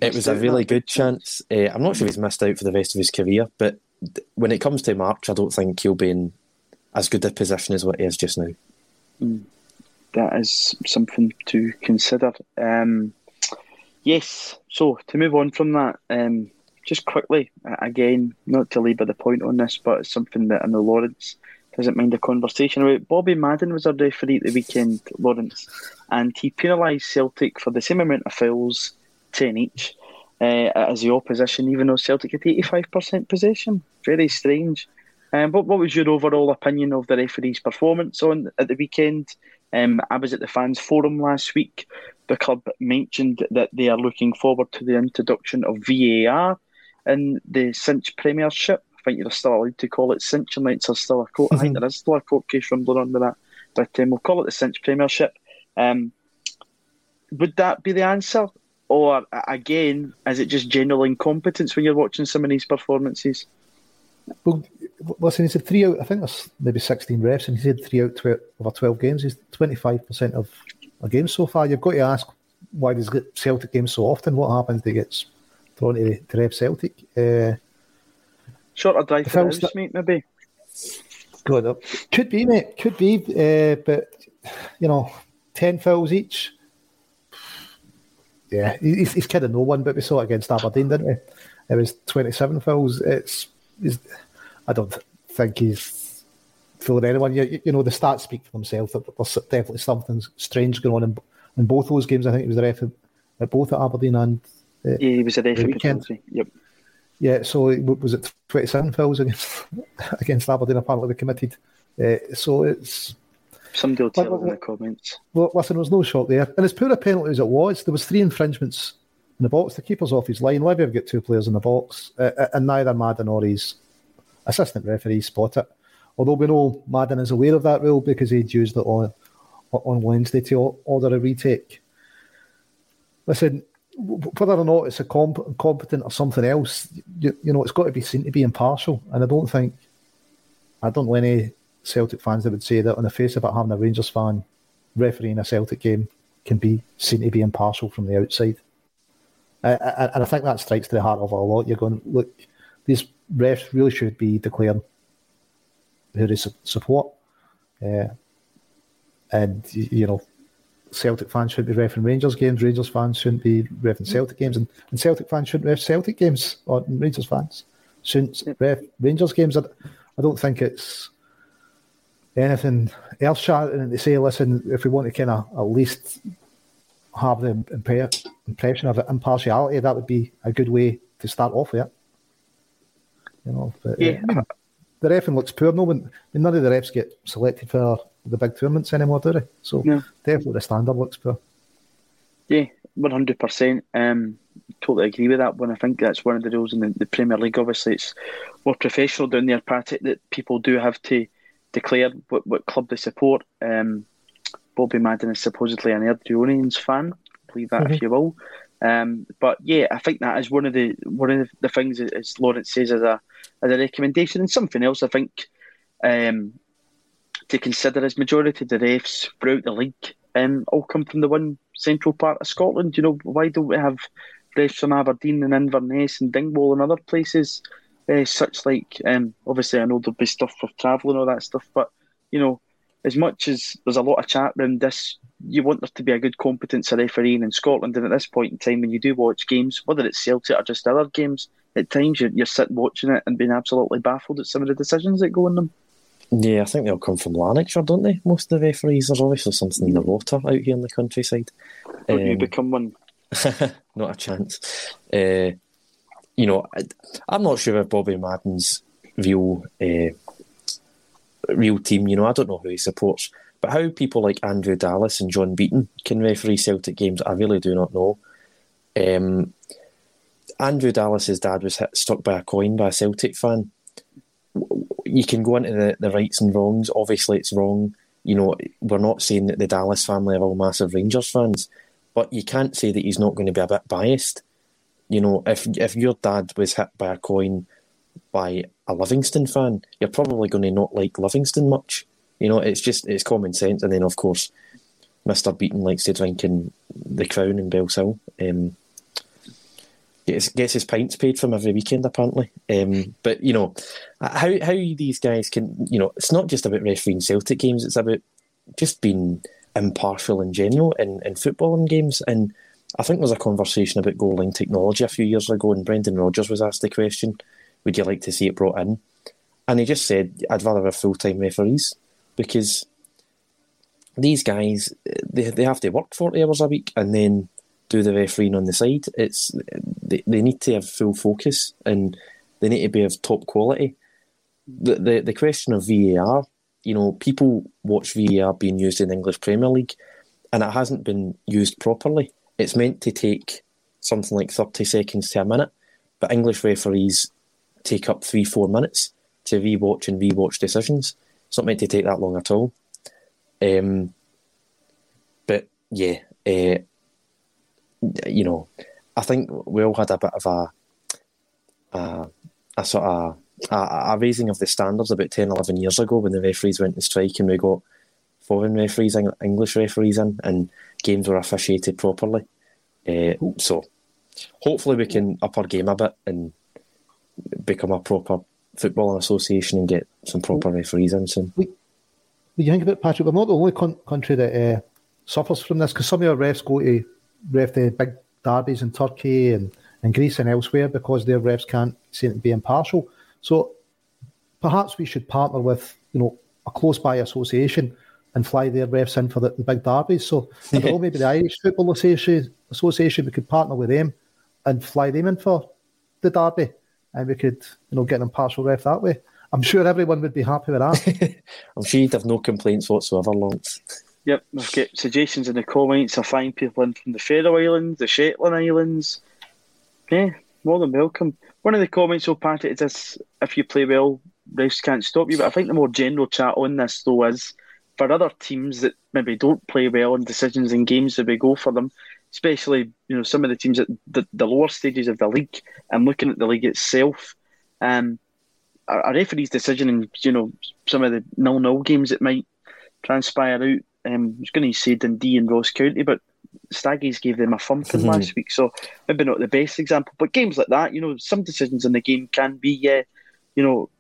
It was a really good chance. Uh, I'm not sure if he's missed out for the rest of his career, but when it comes to March, I don't think he'll be in as good a position as what he is just now. Mm that is something to consider. Um, yes, so to move on from that, um, just quickly, again, not to labour the point on this, but it's something that I know Lawrence doesn't mind a conversation about. Bobby Madden was our referee at the weekend, Lawrence, and he penalised Celtic for the same amount of fouls, 10 each, uh, as the opposition, even though Celtic had 85% possession. Very strange. Um, but what was your overall opinion of the referee's performance on at the weekend? Um, I was at the fans forum last week. The club mentioned that they are looking forward to the introduction of VAR in the Cinch Premiership. I think you're still allowed to call it Cinch unless there's still a court. Mm-hmm. I think there is still a court case rumbling under that, but um, we'll call it the Cinch Premiership. Um, would that be the answer, or again, is it just general incompetence when you're watching some of these performances? Well, listen, he said three out. I think there's maybe 16 refs, and he said three out tw- over 12 games. He's 25% of a game so far. You've got to ask why does get Celtic games so often? What happens? He gets thrown to, to ref Celtic. Uh, Shorter drive for house, st- mate, maybe. Good. Uh, could be, mate. Could be. Uh, but you know, 10 fouls each. Yeah, he's, he's kidding no one, but we saw it against Aberdeen, didn't we? It was 27 fouls. It's is, I don't think he's fooling anyone. You, you know, the stats speak for themselves. There's definitely something strange going on in, in both those games. I think he was the ref at both at Aberdeen and uh, yeah, he was a ref weekend. Yep. Yeah, so was it 27 fouls against against Aberdeen? Apparently, they committed. Uh, so it's somebody will tell in the comments. Well, listen, there was no shot there, and as poor a penalty as it was, there was three infringements in the box. The keeper's off his line. Livi have got two players in the box, uh, and neither Madden or his assistant referee spot it. Although we know Madden is aware of that rule because he'd used it on on Wednesday to order a retake. Listen, whether or not it's a comp- competent or something else, you, you, know, it's got to be seen to be impartial. And I don't think, I don't know any Celtic fans that would say that on the face of it, having a Rangers fan refereeing a Celtic game can be seen to be impartial from the outside. Uh, and I think that strikes to the heart of a lot. You're going, look, these refs really should be declaring who they support. Uh, and, you know, Celtic fans shouldn't be refing Rangers games, Rangers fans shouldn't be refing Celtic games, and, and Celtic fans shouldn't ref Celtic games, or Rangers fans shouldn't ref Rangers games. I, I don't think it's anything else shattering to say, listen, if we want to kind of at least have the impression of impartiality, that would be a good way to start off with it. You know, but, yeah. Uh, the refing looks poor. No one, none of the refs get selected for the big tournaments anymore, do they? So no. definitely the standard looks poor. Yeah, one hundred percent. Um, totally agree with that. When I think that's one of the rules in the, the Premier League. Obviously, it's more professional down there, Patrick. That people do have to declare what, what club they support. Um, Bobby Madden is supposedly an Airdrieonians fan. Believe that mm-hmm. if you will. Um, but yeah, I think that is one of the one of the things as Lawrence says as a as a recommendation, and something else I think um, to consider is majority of the refs throughout the league um, all come from the one central part of Scotland. You know, why don't we have refs from Aberdeen and Inverness and Dingwall and other places? Uh, such like, um, obviously, I know there'll be stuff for travel and all that stuff, but you know, as much as there's a lot of chat around this, you want there to be a good competence of refereeing in Scotland. And at this point in time, when you do watch games, whether it's Celtic or just other games, at times you're, you're sitting watching it and being absolutely baffled at some of the decisions that go in them. Yeah, I think they'll come from Lanarkshire, don't they? Most of the referees. There's obviously something in the water out here in the countryside. Don't um, you become one? not a chance. Uh, you know, I, am not sure if Bobby Madden's real uh, real team. You know, I don't know who he supports, but how people like Andrew Dallas and John Beaton can referee Celtic games, I really do not know. Um, Andrew Dallas's dad was hit, struck by a coin by a Celtic fan you can go into the, the rights and wrongs. Obviously, it's wrong. You know, we're not saying that the Dallas family are all massive Rangers fans, but you can't say that he's not going to be a bit biased. You know, if if your dad was hit by a coin by a Livingston fan, you're probably going to not like Livingston much. You know, it's just it's common sense. And then of course, Mister Beaton likes to drink in the Crown in Bellshill. Um, gets gets his pints paid from every weekend apparently. Um, but you know how how these guys can you know it's not just about refereeing Celtic games; it's about just being impartial in general in, in footballing games. And I think there was a conversation about goal line technology a few years ago, and Brendan Rodgers was asked the question, "Would you like to see it brought in?" And he just said, "I'd rather have full time referees because." These guys, they, they have to work 40 hours a week and then do the refereeing on the side. It's they, they need to have full focus and they need to be of top quality. The, the the question of VAR, you know, people watch VAR being used in the English Premier League, and it hasn't been used properly. It's meant to take something like thirty seconds to a minute, but English referees take up three four minutes to rewatch and rewatch decisions. It's not meant to take that long at all. Um, but yeah, uh, you know, I think we all had a bit of a a, a sort of a, a, raising of the standards about 10, 11 years ago when the referees went to strike and we got foreign referees, English referees in, and games were officiated properly. Uh, so hopefully we can up our game a bit and become a proper footballing association and get some proper referees in soon. You think about Patrick, we're not the only con- country that uh, suffers from this because some of our refs go to ref the big derbies in Turkey and, and Greece and elsewhere because their refs can't seem to be impartial. So perhaps we should partner with you know a close by association and fly their refs in for the, the big derbies. So I don't know, maybe the Irish Football Association, Association we could partner with them and fly them in for the derby, and we could you know get an impartial ref that way. I'm sure everyone would be happy with that. I'm sure you'd have no complaints whatsoever, Lance. Yep, we've got suggestions in the comments. I find people in from the Faroe Islands, the Shetland Islands. Yeah, more than welcome. One of the comments oh, will part it is if you play well, refs can't stop you. But I think the more general chat on this though is for other teams that maybe don't play well in decisions in games that we go for them, especially you know some of the teams at the, the lower stages of the league and looking at the league itself. Um, a, referee's decision in you know some of the nil nil games that might transpire out um, I was going to say Dundee and Ross County, but Staggies gave them a thumping mm-hmm. last week, so maybe not the best example. But games like that, you know, some decisions in the game can be, uh, you know,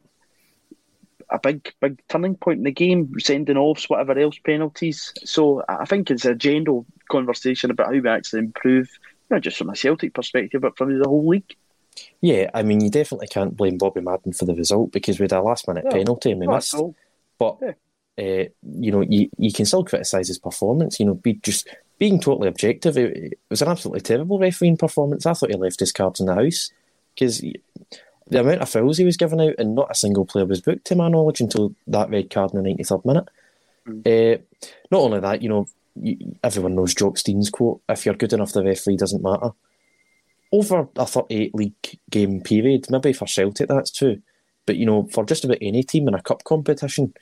a big, big turning point in the game, sending offs, whatever else, penalties. So I think it's a general conversation about how we actually improve, not just from a Celtic perspective, but from the whole league. Yeah, I mean, you definitely can't blame Bobby Madden for the result because we had a last minute penalty and we missed. But yeah uh, you know, you, you can still criticise his performance. You know, be just being totally objective. It, it, was an absolutely terrible refereeing performance. I thought he left his cards in the house because the amount of fouls he was giving out, and not a single player was booked, to my knowledge, until that red card in the ninety third minute. Mm. Uh, not only that, you know, you, everyone knows Jock Stein's quote: "If you're good enough, the referee doesn't matter." Over a 38 league game period, maybe for Celtic that's true, but you know, for just about any team in a cup competition,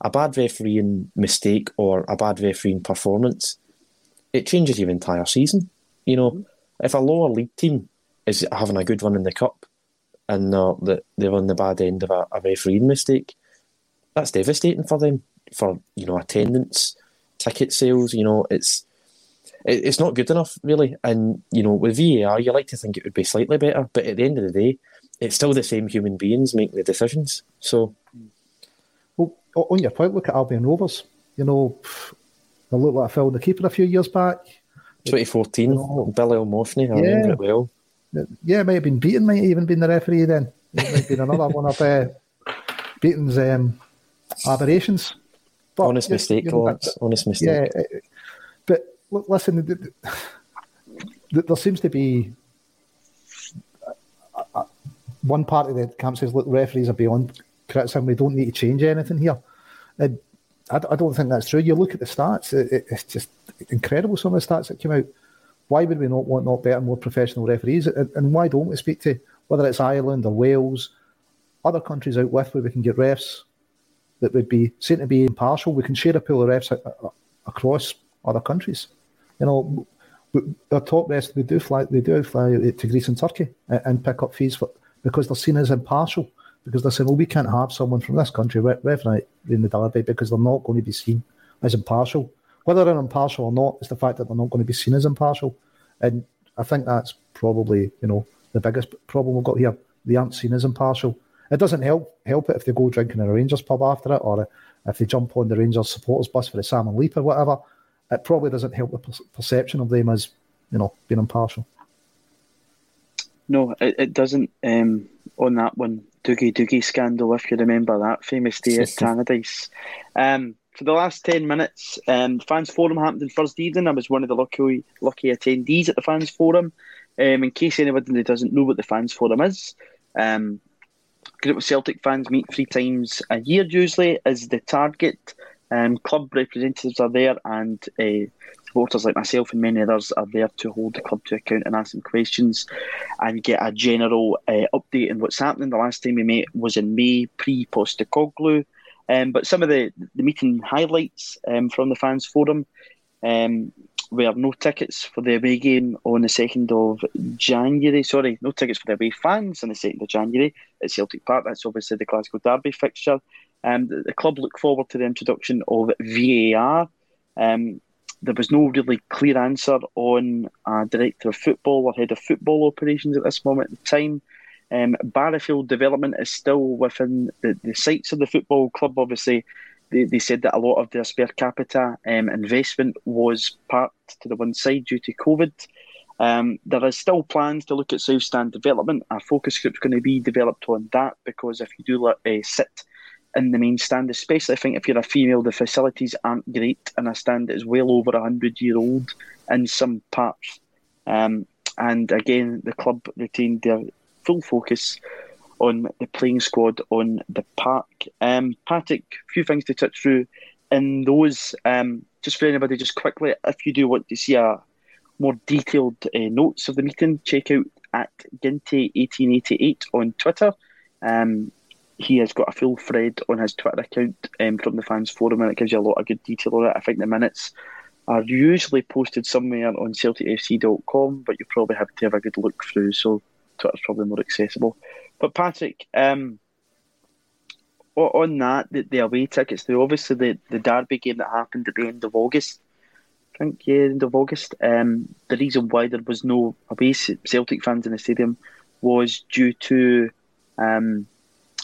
a bad refereeing mistake or a bad refereeing performance, it changes your entire season. You know, if a lower league team is having a good run in the cup and they're, they're on the bad end of a, a refereeing mistake, that's devastating for them for you know attendance, ticket sales. You know, it's it, it's not good enough really. And you know, with VAR, you like to think it would be slightly better, but at the end of the day, it's still the same human beings making the decisions. So, well, on your point, look at Albion Rovers. You know, they looked like a in the keeper a few years back. 2014, you know, Billy O'Morphney, I yeah, remember it well. Yeah, it might have been beaten, might have even been the referee then. It might have been another one of uh, Beaton's um, aberrations. But, honest mistake, you know, honest mistake. Yeah, but listen, there seems to be one part of the camp says, look, referees are beyond criticism. We don't need to change anything here. And I, I don't think that's true. You look at the stats, it's just incredible some of the stats that came out. Why would we not want not better, more professional referees? And, and why don't we speak to whether it's Ireland or Wales, other countries out with where we can get refs that would be seen to be impartial. We can share a pool of refs across other countries. You know, our top refs they do fly they do fly to Greece and Turkey and pick up fees for because they're seen as impartial. Because they're saying, well, we can't have someone from this country referee in the derby because they're not going to be seen as impartial. Whether they're impartial or not, it's the fact that they're not going to be seen as impartial. And I think that's probably, you know, the biggest problem we've got here. They aren't seen as impartial. It doesn't help help it if they go drinking in a Rangers pub after it, or if they jump on the Rangers supporters bus for the salmon leap or whatever. It probably doesn't help the perception of them as you know being impartial. No, it, it doesn't. Um, on that one, Dougie Dougie scandal, if you remember that famous day at Tannadice. Um, for the last 10 minutes, um, Fans Forum happened on Thursday evening. I was one of the lucky lucky attendees at the Fans Forum. Um, in case anybody doesn't know what the Fans Forum is, um, group of Celtic fans meet three times a year usually as the target. Um, club representatives are there, and uh, supporters like myself and many others are there to hold the club to account and ask them questions and get a general uh, update on what's happening. The last time we met was in May, pre Postecoglou. Um, but some of the, the meeting highlights um, from the fans forum um, were no tickets for the away game on the 2nd of January. Sorry, no tickets for the away fans on the 2nd of January at Celtic Park. That's obviously the Glasgow Derby fixture. Um, the, the, club look forward to the introduction of VAR. Um, there was no really clear answer on a director of football or head of football operations at this moment in time. Um, Barrowfield development is still within the, the sights of the football club. Obviously, they, they said that a lot of their spare capita um, investment was parked to the one side due to COVID. Um, there is still plans to look at South Stand development. A focus group is going to be developed on that because if you do uh, sit in the main stand, especially I think if you're a female, the facilities aren't great, and a stand is well over a hundred year old in some parts. Um, and again, the club retained their full focus on the playing squad on the park. Um, Patrick, a few things to touch through in those. Um, just for anybody, just quickly, if you do want to see a more detailed uh, notes of the meeting, check out at Ginty1888 on Twitter. Um, he has got a full thread on his Twitter account um, from the fans forum, and it gives you a lot of good detail on it. I think the minutes are usually posted somewhere on CelticFC.com, but you probably have to have a good look through. So Twitter's probably more accessible. But Patrick, um, on that, the, the away tickets, the obviously the, the derby game that happened at the end of August. I think yeah, end of August. Um, the reason why there was no away Celtic fans in the stadium was due to um,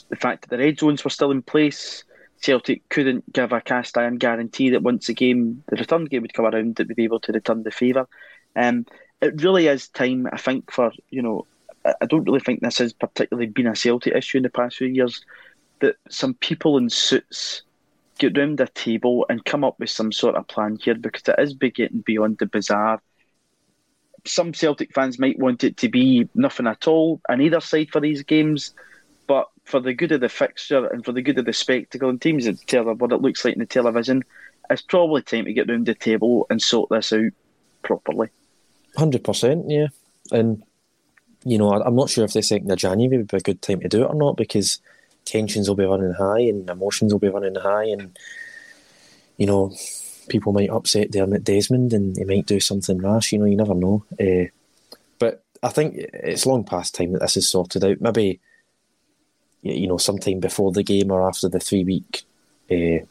the fact that the red zones were still in place. Celtic couldn't give a cast iron guarantee that once the game, the return game would come around, that we'd be able to return the favour. Um, it really is time, I think, for you know I don't really think this has particularly been a Celtic issue in the past few years. That some people in suits get round a table and come up with some sort of plan here because it is getting beyond the bizarre. Some Celtic fans might want it to be nothing at all on either side for these games, but for the good of the fixture and for the good of the spectacle and teams that tell them what it looks like in the television, it's probably time to get round the table and sort this out properly. Hundred percent, yeah, and you know, I'm not sure if the second of January would be a good time to do it or not because tensions will be running high and emotions will be running high, and you know, people might upset Dermot Desmond and he might do something rash. You know, you never know. Uh, I think it's long past time that this is sorted out. Maybe you know sometime before the game or after the three week uh,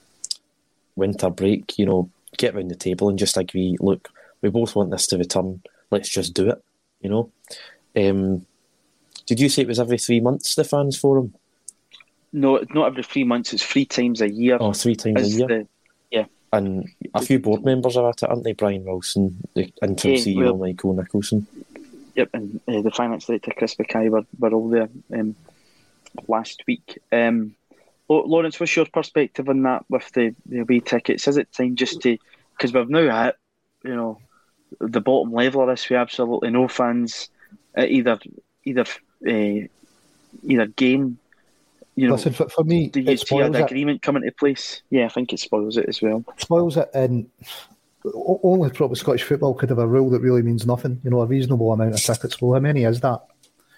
winter break. You know, get around the table and just agree. Look, we both want this to return. Let's just do it. You know. Um, did you say it was every three months the fans forum? No, not every three months. It's three times a year. Oh, three times a year. the- yeah. And a few board members are at it, aren't they? Brian Wilson, the interim Yeah, CEO, well- Michael Nicholson. Yep, and uh, the finance director Chris Mackay were, were all there um, last week. Um, Lawrence, what's your perspective on that with the, the away tickets? Is it time just to because we've now hit you know the bottom level of this We absolutely no fans either either uh, either game. You know, Listen, for, for me, do you it see an spoils it. agreement come into place? Yeah, I think it spoils it as well. spoils it, and only probably Scottish football could have a rule that really means nothing. You know, a reasonable amount of tickets. Well, how many is that?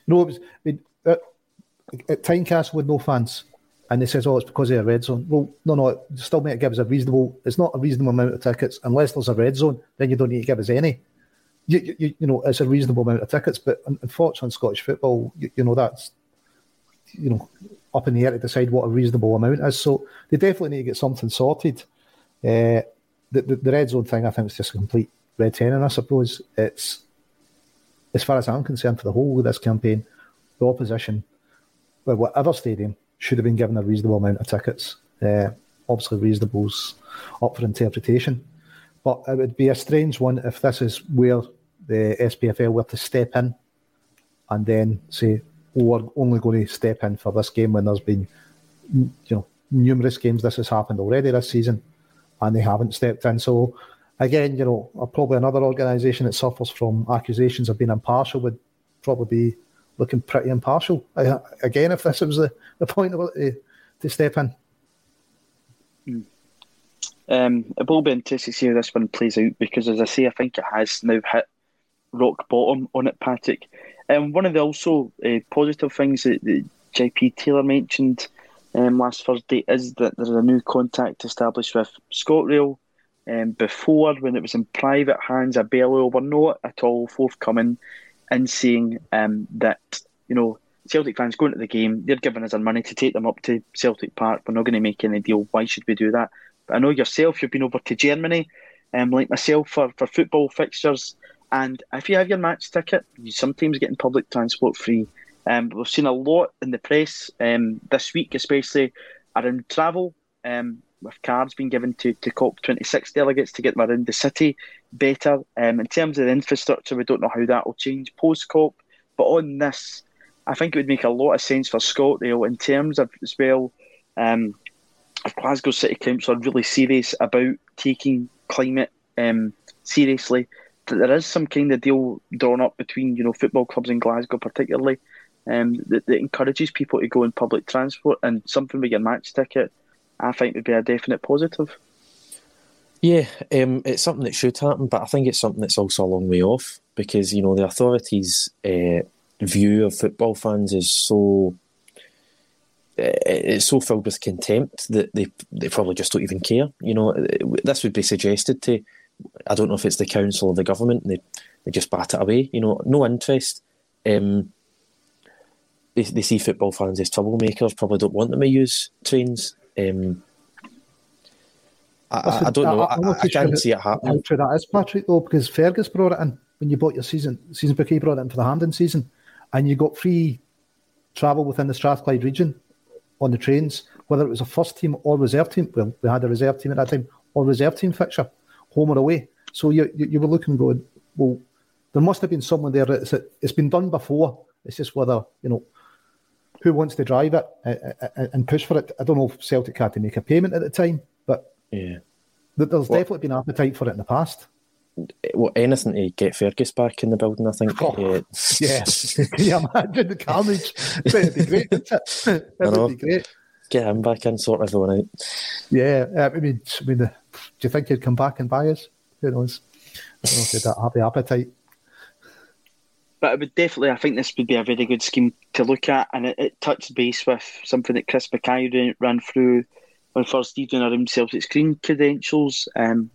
You know, it was I mean, at, Tynecastle with no fans, and they says, "Oh, it's because of a red zone." Well, no, no, it still might give us a reasonable. It's not a reasonable amount of tickets unless there's a red zone. Then you don't need to give us any. You, you- you, know, it's a reasonable amount of tickets, but unfortunately, in Scottish football, you, you know, that's you know up in the air to decide what a reasonable amount is. So they definitely need to get something sorted. Uh, the, the the red zone thing, I think, is just a complete red herring. I suppose it's as far as I'm concerned for the whole of this campaign, the opposition, well, whatever stadium, should have been given a reasonable amount of tickets. Uh, obviously, reasonable's up for interpretation, but it would be a strange one if this is where the SPFL were to step in and then say, "Oh, we're only going to step in for this game when there's been, you know, numerous games this has happened already this season, and they haven't stepped in." So, again, you know, uh, probably another organisation that suffers from accusations of being impartial would probably be looking pretty impartial. Uh, again, if this was the, the point of it to, to step in. Um, it will be interesting to see how this one plays out because, as I say, I think it has now hit rock bottom on it, Patrick. Um, one of the also uh, positive things that, that JP Taylor mentioned um, last Thursday is that there's a new contact established with ScotRail. Um, before, when it was in private hands, Abellio were not at all forthcoming in saying um, that, you know, Celtic fans going to the game, they're giving us our money to take them up to Celtic Park. We're not going to make any deal. Why should we do that? I know yourself, you've been over to Germany, um, like myself, for, for football fixtures. And if you have your match ticket, you sometimes get in public transport free. Um, we've seen a lot in the press um, this week, especially around travel, um, with cards being given to, to COP26 delegates to get them around the city better. Um, in terms of the infrastructure, we don't know how that will change post COP. But on this, I think it would make a lot of sense for ScotRail in terms of as well. Um, Glasgow City Council are really serious about taking climate um, seriously, that there is some kind of deal drawn up between you know football clubs in Glasgow, particularly, um, that, that encourages people to go in public transport and something with your match ticket. I think would be a definite positive. Yeah, um, it's something that should happen, but I think it's something that's also a long way off because you know the authorities' uh, view of football fans is so it's so filled with contempt that they they probably just don't even care. You know, this would be suggested to I don't know if it's the council or the government. They they just bat it away. You know, no interest. Um, they they see football fans as troublemakers. Probably don't want them to use trains. Um, I, I- don't know. I, I, I can't see it How happening. true that is, Patrick, though, because Fergus brought it in when you bought your season season book. He brought it in for the Hampden season, and you got free travel within the Strathclyde region on the trains, whether it was a first team or reserve team. Well, we had a reserve team at that time, or reserve team fixture, home or away. So you you, you were looking going, well, there must have been someone there. It's, it's been done before. It's just whether you know who wants to drive it uh, uh, and push for it. I don't know if Celtic had to make a payment at the time, but Yeah. there's Well- definitely been appetite for it in the past. Well, anything to get Fergus back in the building, I think. Oh, Uh, Yeah, can you imagine the carnage? It'd be great. wouldn't it? It I know. would be great. get him back in, sort everyone out. Yeah, I mean, I mean, do you think he'd come back and buy us? Who knows? I don't know if he'd have the appetite. But it would definitely, I think this would be a very good scheme to look at, and it, it touched base with something that Chris Mackay ran, ran through on Thursday evening around Celtic screen credentials. Um,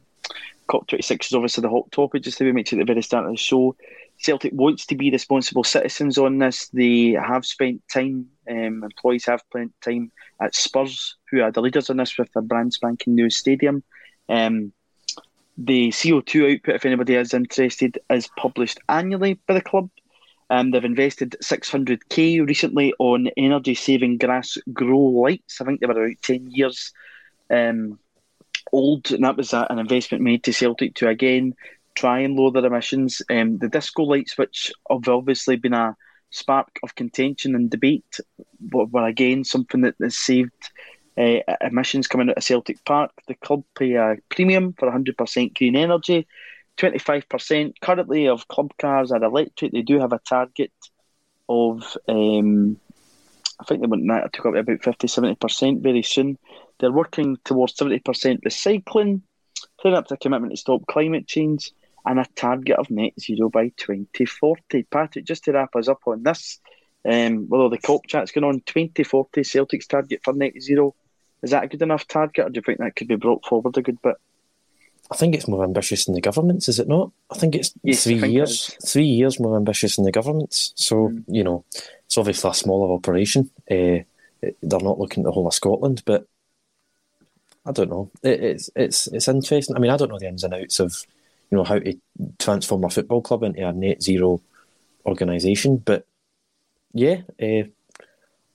COP26 is obviously the hot topic, just to be mentioned at the very start of the show. Celtic wants to be responsible citizens on this. They have spent time, um, employees have spent time at Spurs, who are the leaders on this with their brand spanking new stadium. Um, the CO2 output, if anybody is interested, is published annually by the club. Um, they've invested 600k recently on energy saving grass grow lights. I think they were about 10 years um, old, and that was an investment made to Celtic to again try and lower their emissions. Um, the disco lights, which have obviously been a spark of contention and debate, were, again something that has saved uh, emissions coming out of Celtic Park. The club pay a premium for 100% green energy. 25% currently of club cars are electric. They do have a target of, um, I think they want that to go up about 50 70% very soon. They're working towards 70% recycling, putting up to a commitment to stop climate change and a target of net zero by 2040. Patrick, just to wrap us up on this, um, although the COP chat's going on, 2040 Celtic's target for net zero. Is that a good enough target, or do you think that could be brought forward a good bit? I think it's more ambitious than the government's, is it not? I think it's yes, three think years. It three years more ambitious than the government's. So mm. you know, it's obviously a smaller operation. Uh, they're not looking at the whole of Scotland, but I don't know. It, it's it's it's interesting. I mean, I don't know the ins and outs of you know how to transform a football club into a net zero organisation, but yeah, uh,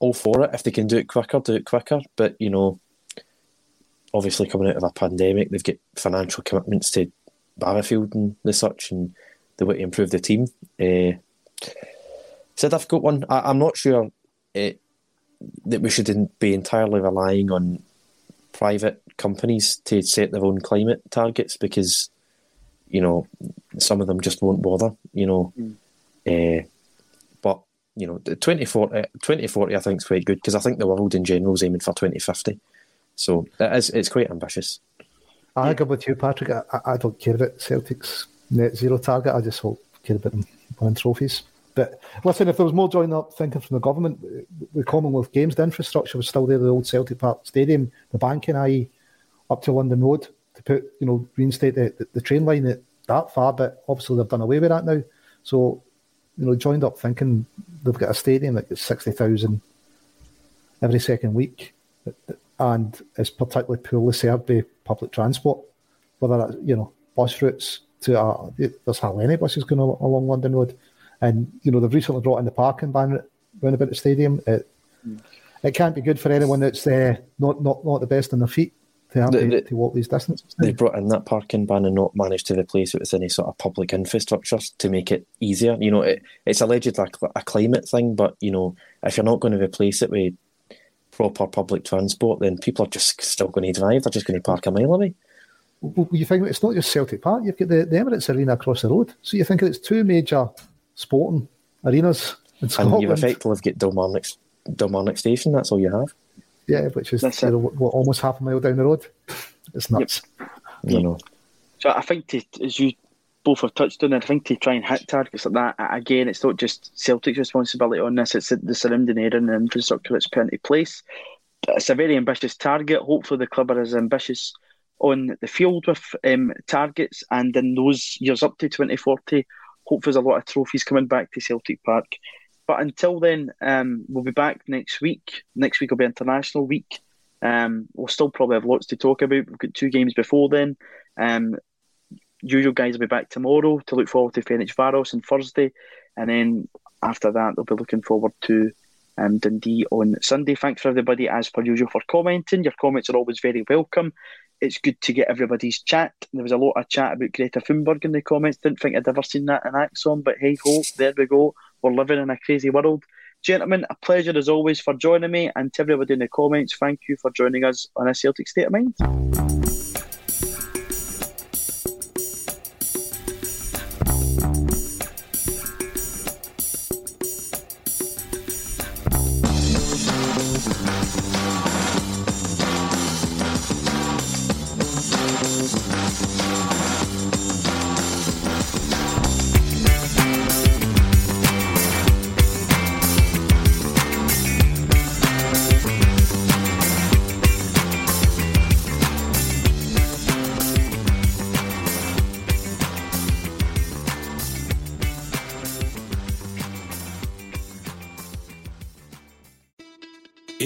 all for it. If they can do it quicker, do it quicker. But you know, obviously coming out of a pandemic, they've got financial commitments to Barrowfield and the such, and the way to improve the team. Uh, it's a difficult one. I, am not sure it, that we should be entirely relying on private companies to set their own climate targets because you know some of them just won't bother. You know. Mm. Uh, you know, 2040, 2040 I think is quite good because I think the world in general is aiming for 2050. So it is, it's quite ambitious. I agree with you, Patrick. I, I don't care about Celtic's net zero target. I just hope care about them winning trophies. But listen, if there was more joined up thinking from the government, the Commonwealth Games, the infrastructure was still there, the old Celtic Park Stadium, the banking, i.e., up to London Road, to put, you know, reinstate the, the, the train line that, that far, but obviously they've done away with that now. So you know, joined up thinking they've got a stadium that gets 60,000 every second week and is particularly poorly served by public transport, whether that's, you know, bus routes to, uh, there's hardly any buses going along London Road. And, you know, they've recently brought in the parking ban round about the stadium. It, mm. it can't be good for anyone that's uh, not, not, not the best on their feet to have the, to, to, walk these distances. They brought in that parking ban and not managed to replace it with any sort of public infrastructure to make it easier. You know, it, it's alleged like a climate thing, but you know, if you're not going to replace it with proper public transport, then people are just still going to drive. They're just going to park a mile away. Well, you think it's not just Celtic Park. You've got the, the Emirates Arena across the road, so you think it's two major sporting arenas in Scotland. And you've effectively got Dalmarnock, Dalmarnock Station. That's all you have. Yeah, which is you know, what, almost half a mile down the road. It's nuts. Yep. You know. So I think to, as you both have touched on, I think to try and hit targets like that again, it's not just Celtic's responsibility on this; it's the surrounding area and the infrastructure that's put into place. But it's a very ambitious target. Hopefully, the club are as ambitious on the field with um, targets, and in those years up to 2040, hopefully, there's a lot of trophies coming back to Celtic Park. But until then, um, we'll be back next week. Next week will be International Week. Um, we'll still probably have lots to talk about. We've got two games before then. Um, usual guys will be back tomorrow to look forward to Ferencváros on Thursday. And then after that, they'll be looking forward to um, Dundee on Sunday. Thanks for everybody, as per usual, for commenting. Your comments are always very welcome. It's good to get everybody's chat. There was a lot of chat about Greta Thunberg in the comments. Didn't think I'd ever seen that in ACSOM, but hey ho, there we go. We're living in a crazy world. Gentlemen, a pleasure as always for joining me, and to everybody in the comments, thank you for joining us on a Celtic State of Mind.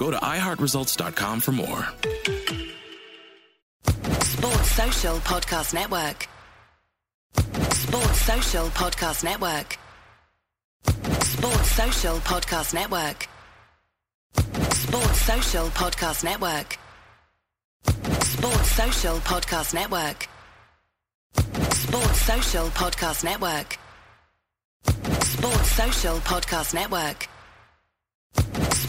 Go to iHeartResults.com for more. Sports Social Podcast Network. Sports Social Podcast Network. Sports Social Podcast Network. Sports Social Podcast Network. Sports Social Podcast Network. Sports Social Podcast Network. Sports Social Podcast Network.